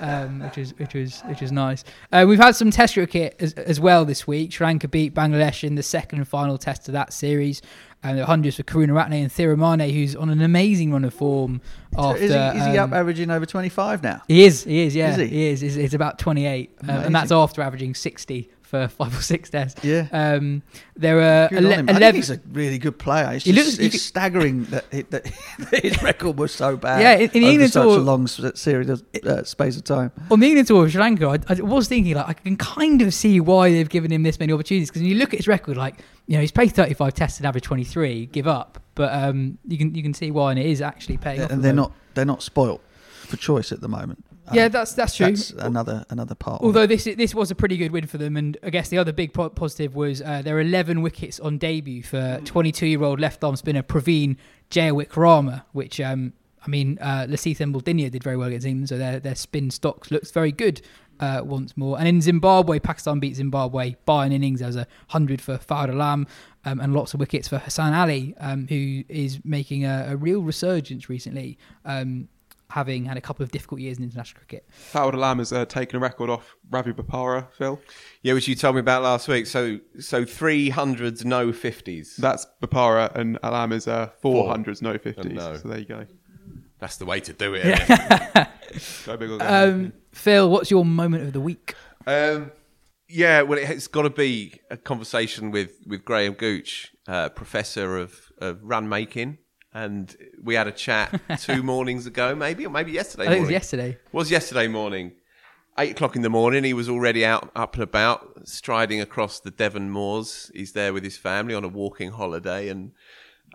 um, which was which was which was nice. Uh, we've had some Test cricket as, as well this week. Sri Lanka beat Bangladesh in the second and final Test of that series. And the hundreds for Karunaratne and Thirimanne, who's on an amazing run of form. After, is he, is he up um, averaging over 25 now? He is. He is. Yeah, Is he? he? is. It's, it's about twenty eight, um, and that's after averaging sixty for five or six tests. Yeah. Um, there are ele-. I think eleven. he's a really good player. It's, just, looks- it's could- staggering that, it, that [laughs] his record was so bad. Yeah, in- in over England such tour- a long series of uh, space of time. On the England tour of Sri Lanka, I, I was thinking like I can kind of see why they've given him this many opportunities because when you look at his record, like you know he's played 35 tests and average 23, give up, but um, you can you can see why and it is actually paying and they're the not they're not spoilt for choice at the moment. Yeah, Um, that's- that's true. That's another another part. Although this this was a pretty good win for them, and I guess the other big po- positive was uh, there are 11 wickets on debut for 22 year old left arm spinner Praveen Jayawickrama, which um, I mean uh, Lasith Embuldeniya did very well against England, so their their spin stocks looks very good. Uh, once more, and in Zimbabwe, Pakistan beat Zimbabwe by an innings. There was a hundred for Fawad Alam um, and lots of wickets for Hassan Ali, um, who is making a, a real resurgence recently, um, having had a couple of difficult years in international cricket. Fawad Alam has uh, taken a record off Ravi Bopara, Phil. Yeah, which you told me about last week. So, so three hundreds, no fifties. That's Bopara, and Alam is uh, 400s, no 50s. no. So there you go. That's the way to do it. isn't it? [laughs] Go big or go. Um, Phil, what's your moment of the week? Um, yeah, well, it's got to be a conversation with, with Graham Gooch, uh, professor of, of run making. And we had a chat [laughs] two mornings ago, maybe, or maybe yesterday I think it was morning. yesterday. was yesterday morning. Eight o'clock in the morning, he was already out, up and about, striding across the Devon moors. He's there with his family on a walking holiday, and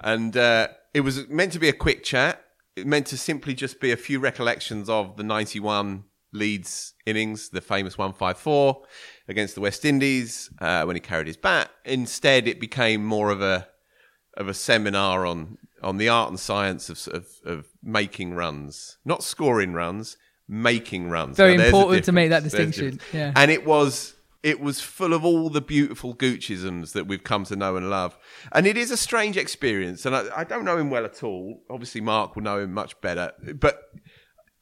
and uh, it was meant to be a quick chat. It meant to simply just be a few recollections of the '91 Leeds innings, the famous 154 against the West Indies uh, when he carried his bat. Instead, it became more of a of a seminar on on the art and science of of, of making runs, not scoring runs, making runs. Very Now, important to make that difference. There's a distinction, yeah. and it was it was full of all the beautiful Goochisms that we've come to know and love. And it is a strange experience. And I, I don't know him well at all. Obviously, Mark will know him much better. But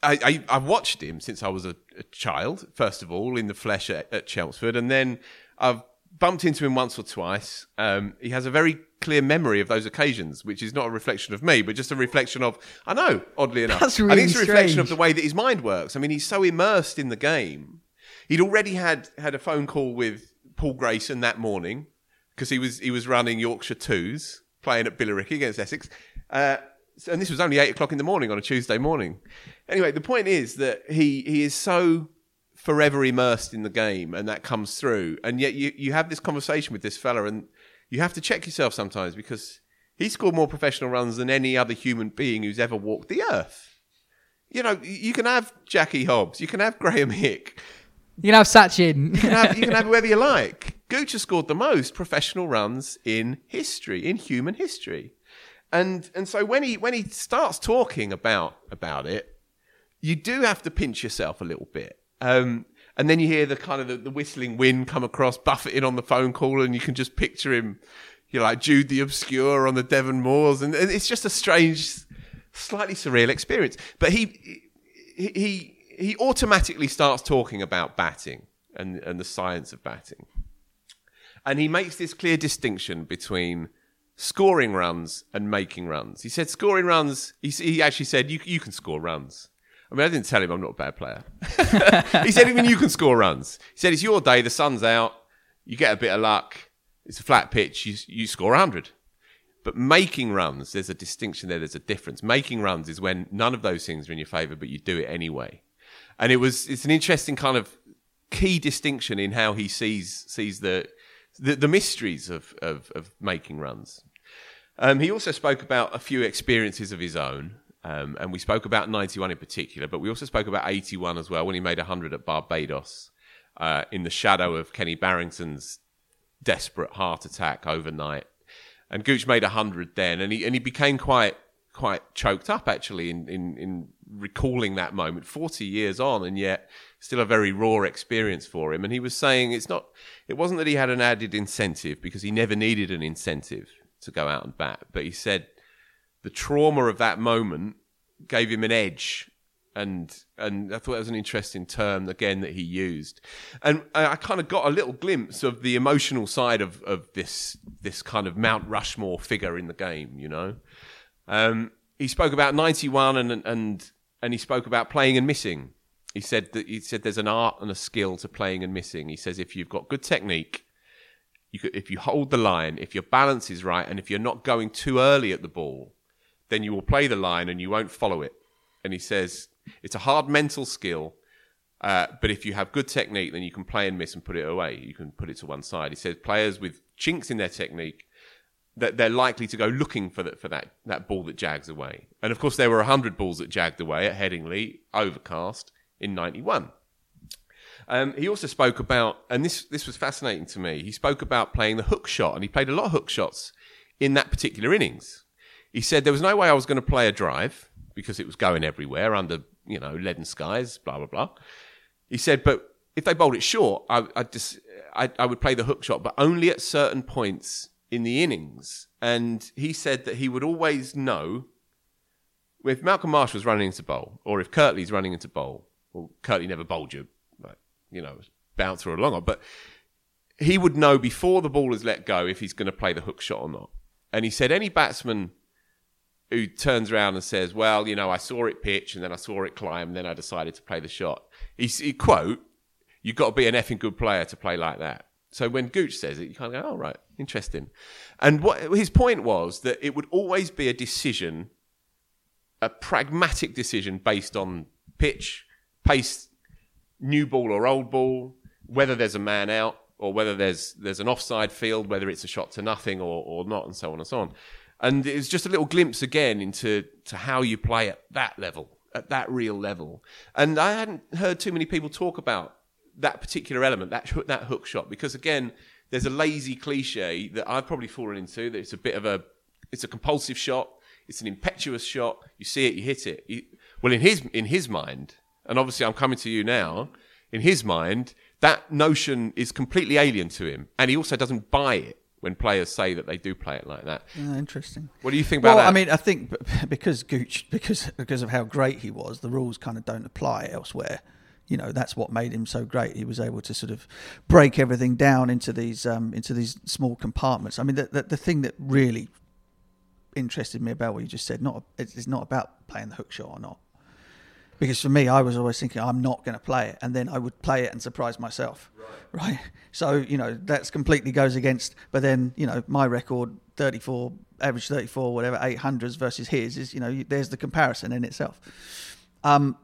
I, I, I've watched him since I was a, a child, first of all, in the flesh at, at Chelmsford. And then I've bumped into him once or twice. Um, he has a very clear memory of those occasions, which is not a reflection of me, but just a reflection of, I know, oddly enough. That's I think it's a reflection strange. of the way that his mind works. I mean, he's so immersed in the game. He'd already had had a phone call with Paul Grayson that morning because he was he was running Yorkshire twos, playing at Billericay against Essex, uh, and this was only eight o'clock in the morning on a Tuesday morning. Anyway, the point is that he he is so forever immersed in the game, and that comes through. And yet you you have this conversation with this fella, and you have to check yourself sometimes because he scored more professional runs than any other human being who's ever walked the earth. You know, you can have Jackie Hobbs, you can have Graham Hick, You can have Sachin. you can have, you can have [laughs] whoever you like. Gooch scored the most professional runs in history, in human history. And and so when he when he starts talking about about it, you do have to pinch yourself a little bit. Um, and then you hear the kind of the, the whistling wind come across, buffeting on the phone call, and you can just picture him, you know, like Jude the Obscure on the Devon Moors, and, and it's just a strange, slightly surreal experience. But he he he, he automatically starts talking about batting and and the science of batting, and he makes this clear distinction between scoring runs and making runs. He said scoring runs. He, he actually said you you can score runs. I mean, I didn't tell him I'm not a bad player. [laughs] he said even you can score runs. He said it's your day. The sun's out. You get a bit of luck. It's a flat pitch. You you score 100. But making runs, there's a distinction there. There's a difference. Making runs is when none of those things are in your favour, but you do it anyway. And it was it's an interesting kind of key distinction in how he sees sees the the, the mysteries of, of of making runs. Um, he also spoke about a few experiences of his own, um, and we spoke about 91 in particular, but we also spoke about 81 as well when he made 100 at Barbados uh, in the shadow of Kenny Barrington's desperate heart attack overnight. And Gooch made 100 then, and he and he became quite quite choked up actually in, in, in recalling that moment 40 years on and yet still a very raw experience for him and he was saying it's not it wasn't that he had an added incentive because he never needed an incentive to go out and bat but he said the trauma of that moment gave him an edge and and I thought that was an interesting term again that he used, and I, I kind of got a little glimpse of the emotional side of of this this kind of Mount Rushmore figure in the game. You know, um, he spoke about ninety one and and and he spoke about playing and missing. He said that he said there's an art and a skill to playing and missing. He says if you've got good technique, you could, if you hold the line, if your balance is right, and if you're not going too early at the ball, then you will play the line and you won't follow it. And he says it's a hard mental skill, uh, but if you have good technique, then you can play and miss and put it away. You can put it to one side. He says players with chinks in their technique that they're likely to go looking for that for that that ball that jags away. And of course, there were hundred balls that jagged away at Headingley, overcast in '91. Um, he also spoke about, and this this was fascinating to me. He spoke about playing the hook shot, and he played a lot of hook shots in that particular innings. He said there was no way I was going to play a drive because it was going everywhere under you know leaden skies, blah blah blah. He said, but if they bowled it short, I, I just I, I would play the hook shot, but only at certain points in the innings. And he said that he would always know if Malcolm Marsh was running into bowl, or if Curtly's running into bowl. Well, Kirtley never bowled you, like you know, bounce or a long on, but he would know before the ball is let go if he's going to play the hook shot or not. And he said any batsman who turns around and says, "Well, you know, I saw it pitch and then I saw it climb, and then I decided to play the shot." He, he quote, "You've got to be an effing good player to play like that." So when Gooch says it, you kind of go, "Oh, right, interesting." And what his point was that it would always be a decision, a pragmatic decision based on pitch, pace, new ball or old ball, whether there's a man out or whether there's there's an offside field, whether it's a shot to nothing or, or not, and so on and so on. And it's just a little glimpse again into to how you play at that level, at that real level. And I hadn't heard too many people talk about that particular element, that that hook shot, because again, there's a lazy cliche that I've probably fallen into. That it's a bit of a, it's a compulsive shot. It's an impetuous shot. You see it, you hit it. You, well, in his in his mind, and obviously I'm coming to you now. In his mind, that notion is completely alien to him, and he also doesn't buy it when players say that they do play it like that. Yeah, interesting. What do you think about well, that? I mean, I think because Gooch, because because of how great he was, the rules kind of don't apply elsewhere. You know, that's what made him so great. He was able to sort of break everything down into these um, into these small compartments. I mean, the, the the thing that really interested me about what you just said, not it's not about playing the hook shot or not. Because for me, I was always thinking I'm not going to play it, and then I would play it and surprise myself, right. right? So you know that's completely goes against. But then you know my record, 34, average 34, whatever, 800s versus his is you know there's the comparison in itself. Um,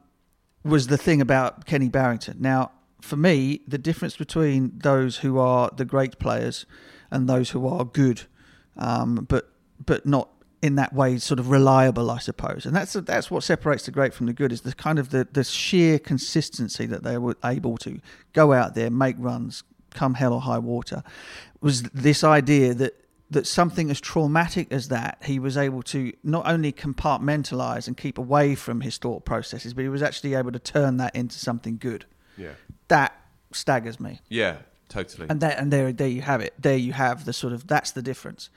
was the thing about Kenny Barrington. Now, for me, the difference between those who are the great players and those who are good, um, but but not in that way sort of reliable, I suppose. And that's that's what separates the great from the good is the kind of the, the sheer consistency that they were able to go out there, make runs, come hell or high water. Was this idea that that something as traumatic as that, he was able to not only compartmentalize and keep away from his thought processes, but he was actually able to turn that into something good. Yeah. That staggers me. Yeah, totally. And that, and there, there you have it. There you have the sort of that's the difference.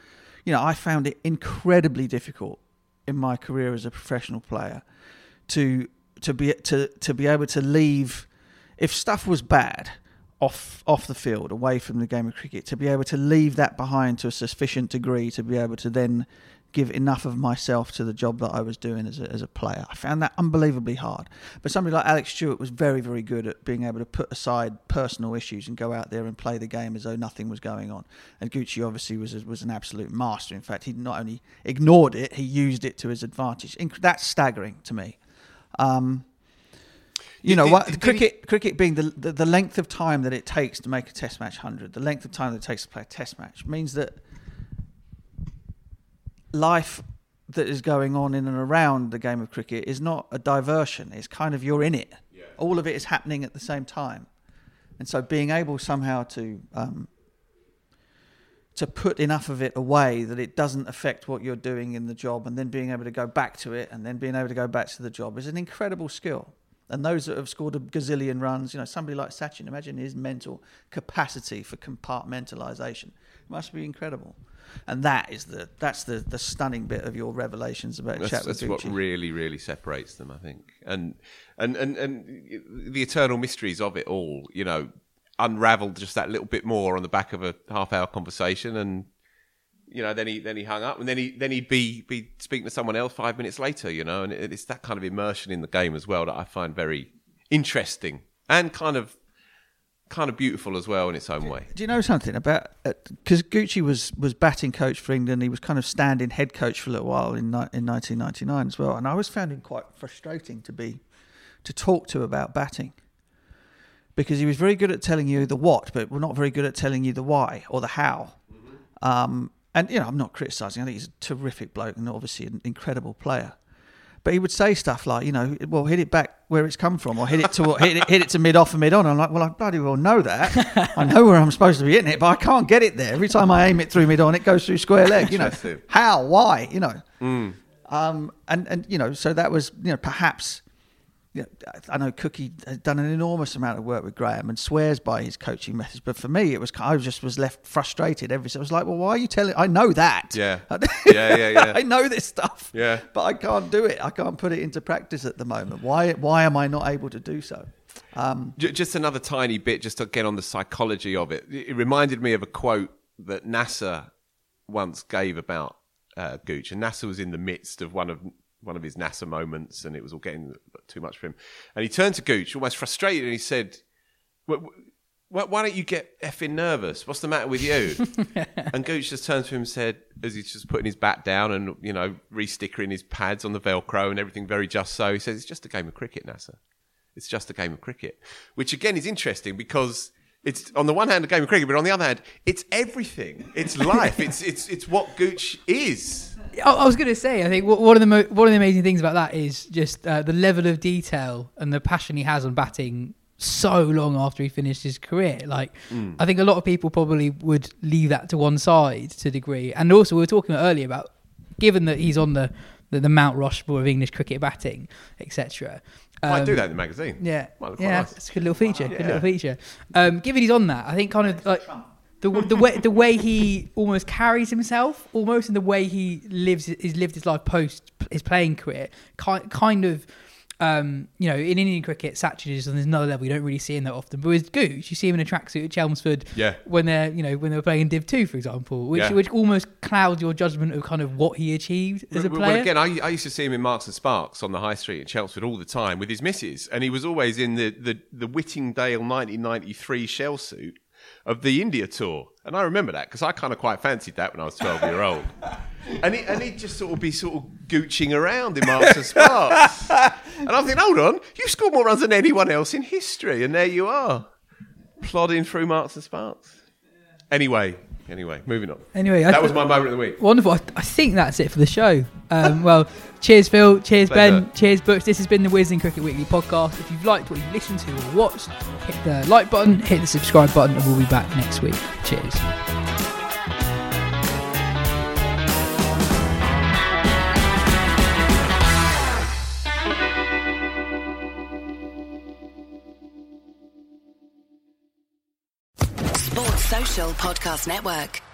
You know, I found it incredibly difficult in my career as a professional player to to be to to be able to leave if stuff was bad off off the field, away from the game of cricket, to be able to leave that behind to a sufficient degree to be able to then give enough of myself to the job that I was doing as a, as a player. I found that unbelievably hard. But somebody like Alex Stewart was very, very good at being able to put aside personal issues and go out there and play the game as though nothing was going on. And Goochie obviously was was an absolute master. In fact, he not only ignored it, he used it to his advantage. That's staggering to me. Um, you know what? cricket, cricket being the, the, the length of time that it takes to make a Test match hundred, the length of time that it takes to play a Test match means that life that is going on in and around the game of cricket is not a diversion. It's kind of you're in it. Yeah. All of it is happening at the same time, and so being able somehow to um, to put enough of it away that it doesn't affect what you're doing in the job, and then being able to go back to it, and then being able to go back to the job is an incredible skill. And those that have scored a gazillion runs, you know, somebody like Sachin, imagine his mental capacity for compartmentalization. It must be incredible and that is the that's the the stunning bit of your revelations about that's, Chat That's what really really separates them, I think, and and and and the eternal mysteries of it all, you know, unravelled just that little bit more on the back of a half hour conversation, and you know, then he then he hung up, and then he then he'd be be speaking to someone else five minutes later, you know, and it's that kind of immersion in the game as well that I find very interesting and kind of kind of beautiful as well in its own way. Do you know something about because uh, Goochie was was batting coach for England? He was kind of standing head coach for a little while in in 1999 as well, and I always found him quite frustrating to be to talk to about batting because he was very good at telling you the what, but not very good at telling you the why or the how. Mm-hmm. Um, and you know, I'm not criticising. I think he's a terrific bloke and obviously an incredible player. But he would say stuff like, you know, well, hit it back where it's come from, or hit it to hit it, hit it to mid off and mid on. I'm like, well, I bloody well know that. I know where I'm supposed to be hitting it, but I can't get it there. Every time I aim it through mid on, it goes through square leg. You know, how, why, you know. Mm. Um, and and you know, so that was you know perhaps I know Cookie has done an enormous amount of work with Graham and swears by his coaching methods. But for me, it was I just was left frustrated every. So I was like, well, why are you telling? I know that. Yeah. [laughs] yeah, yeah, yeah. [laughs] I know this stuff. Yeah. But I can't do it. I can't put it into practice at the moment. Why? Why am I not able to do so? Um, just another tiny bit, just to get on the psychology of it. It reminded me of a quote that Nasser once gave about uh, Gooch, and Nasser was in the midst of one of one of his Nasser moments, and it was all getting too much for him. And he turned to Gooch, almost frustrated, and he said, "Why don't you get effing nervous? What's the matter with you?" [laughs] and Gooch just turned to him and said, as he's just putting his bat down and you know re-stickering his pads on the Velcro and everything very just so, he says, "It's just a game of cricket, Nasser. It's just a game of cricket," which again is interesting because it's on the one hand a game of cricket, but on the other hand, it's everything. It's life. [laughs] it's it's it's what Gooch is. I was going to say, I think one of the mo- one of the amazing things about that is just uh, the level of detail and the passion he has on batting so long after he finished his career. Like, mm. I think a lot of people probably would leave that to one side to a degree. And also, we were talking earlier about given that he's on the the, the Mount Rushmore of English cricket batting, etc. Um, Might do that in the magazine. Yeah, yeah, nice. it's a good little feature. Good little feature. Um, given he's on that, I think kind of like the the way the way he almost carries himself, almost in the way he lives is lived his life post his playing career, kind kind of. Um, you know, in Indian cricket, Sachin is on another level you don't really see him that often. But with Gooch, you see him in a tracksuit at Chelmsford yeah. when they're, you know, when they were playing in Div 2, for example, which, yeah. which almost clouds your judgment of kind of what he achieved as a player. Well, again, I, I used to see him in Marks and Sparks on the high street in Chelmsford all the time with his missus, and he was always in the, the, the Whittingdale 1993 shell suit of the India tour. And I remember that because I kind of quite fancied that when I was 12 year old. [laughs] And, he, and he'd just sort of be sort of gooching around in Marks and Sparks. [laughs] and I'm thinking, hold on, you scored more runs than anyone else in history. And there you are, plodding through Marks and Sparks. Anyway, Anyway, moving on. Anyway, that was my moment of the week. Wonderful. I, I think that's it for the show. Um, [laughs] well, cheers, Phil. Cheers, Ben. Cheers, Books. This has been the Wisden Cricket Weekly podcast. If you've liked what you've listened to or watched, hit the like button, hit the subscribe button, and we'll be back next week. Cheers. Podcast Network.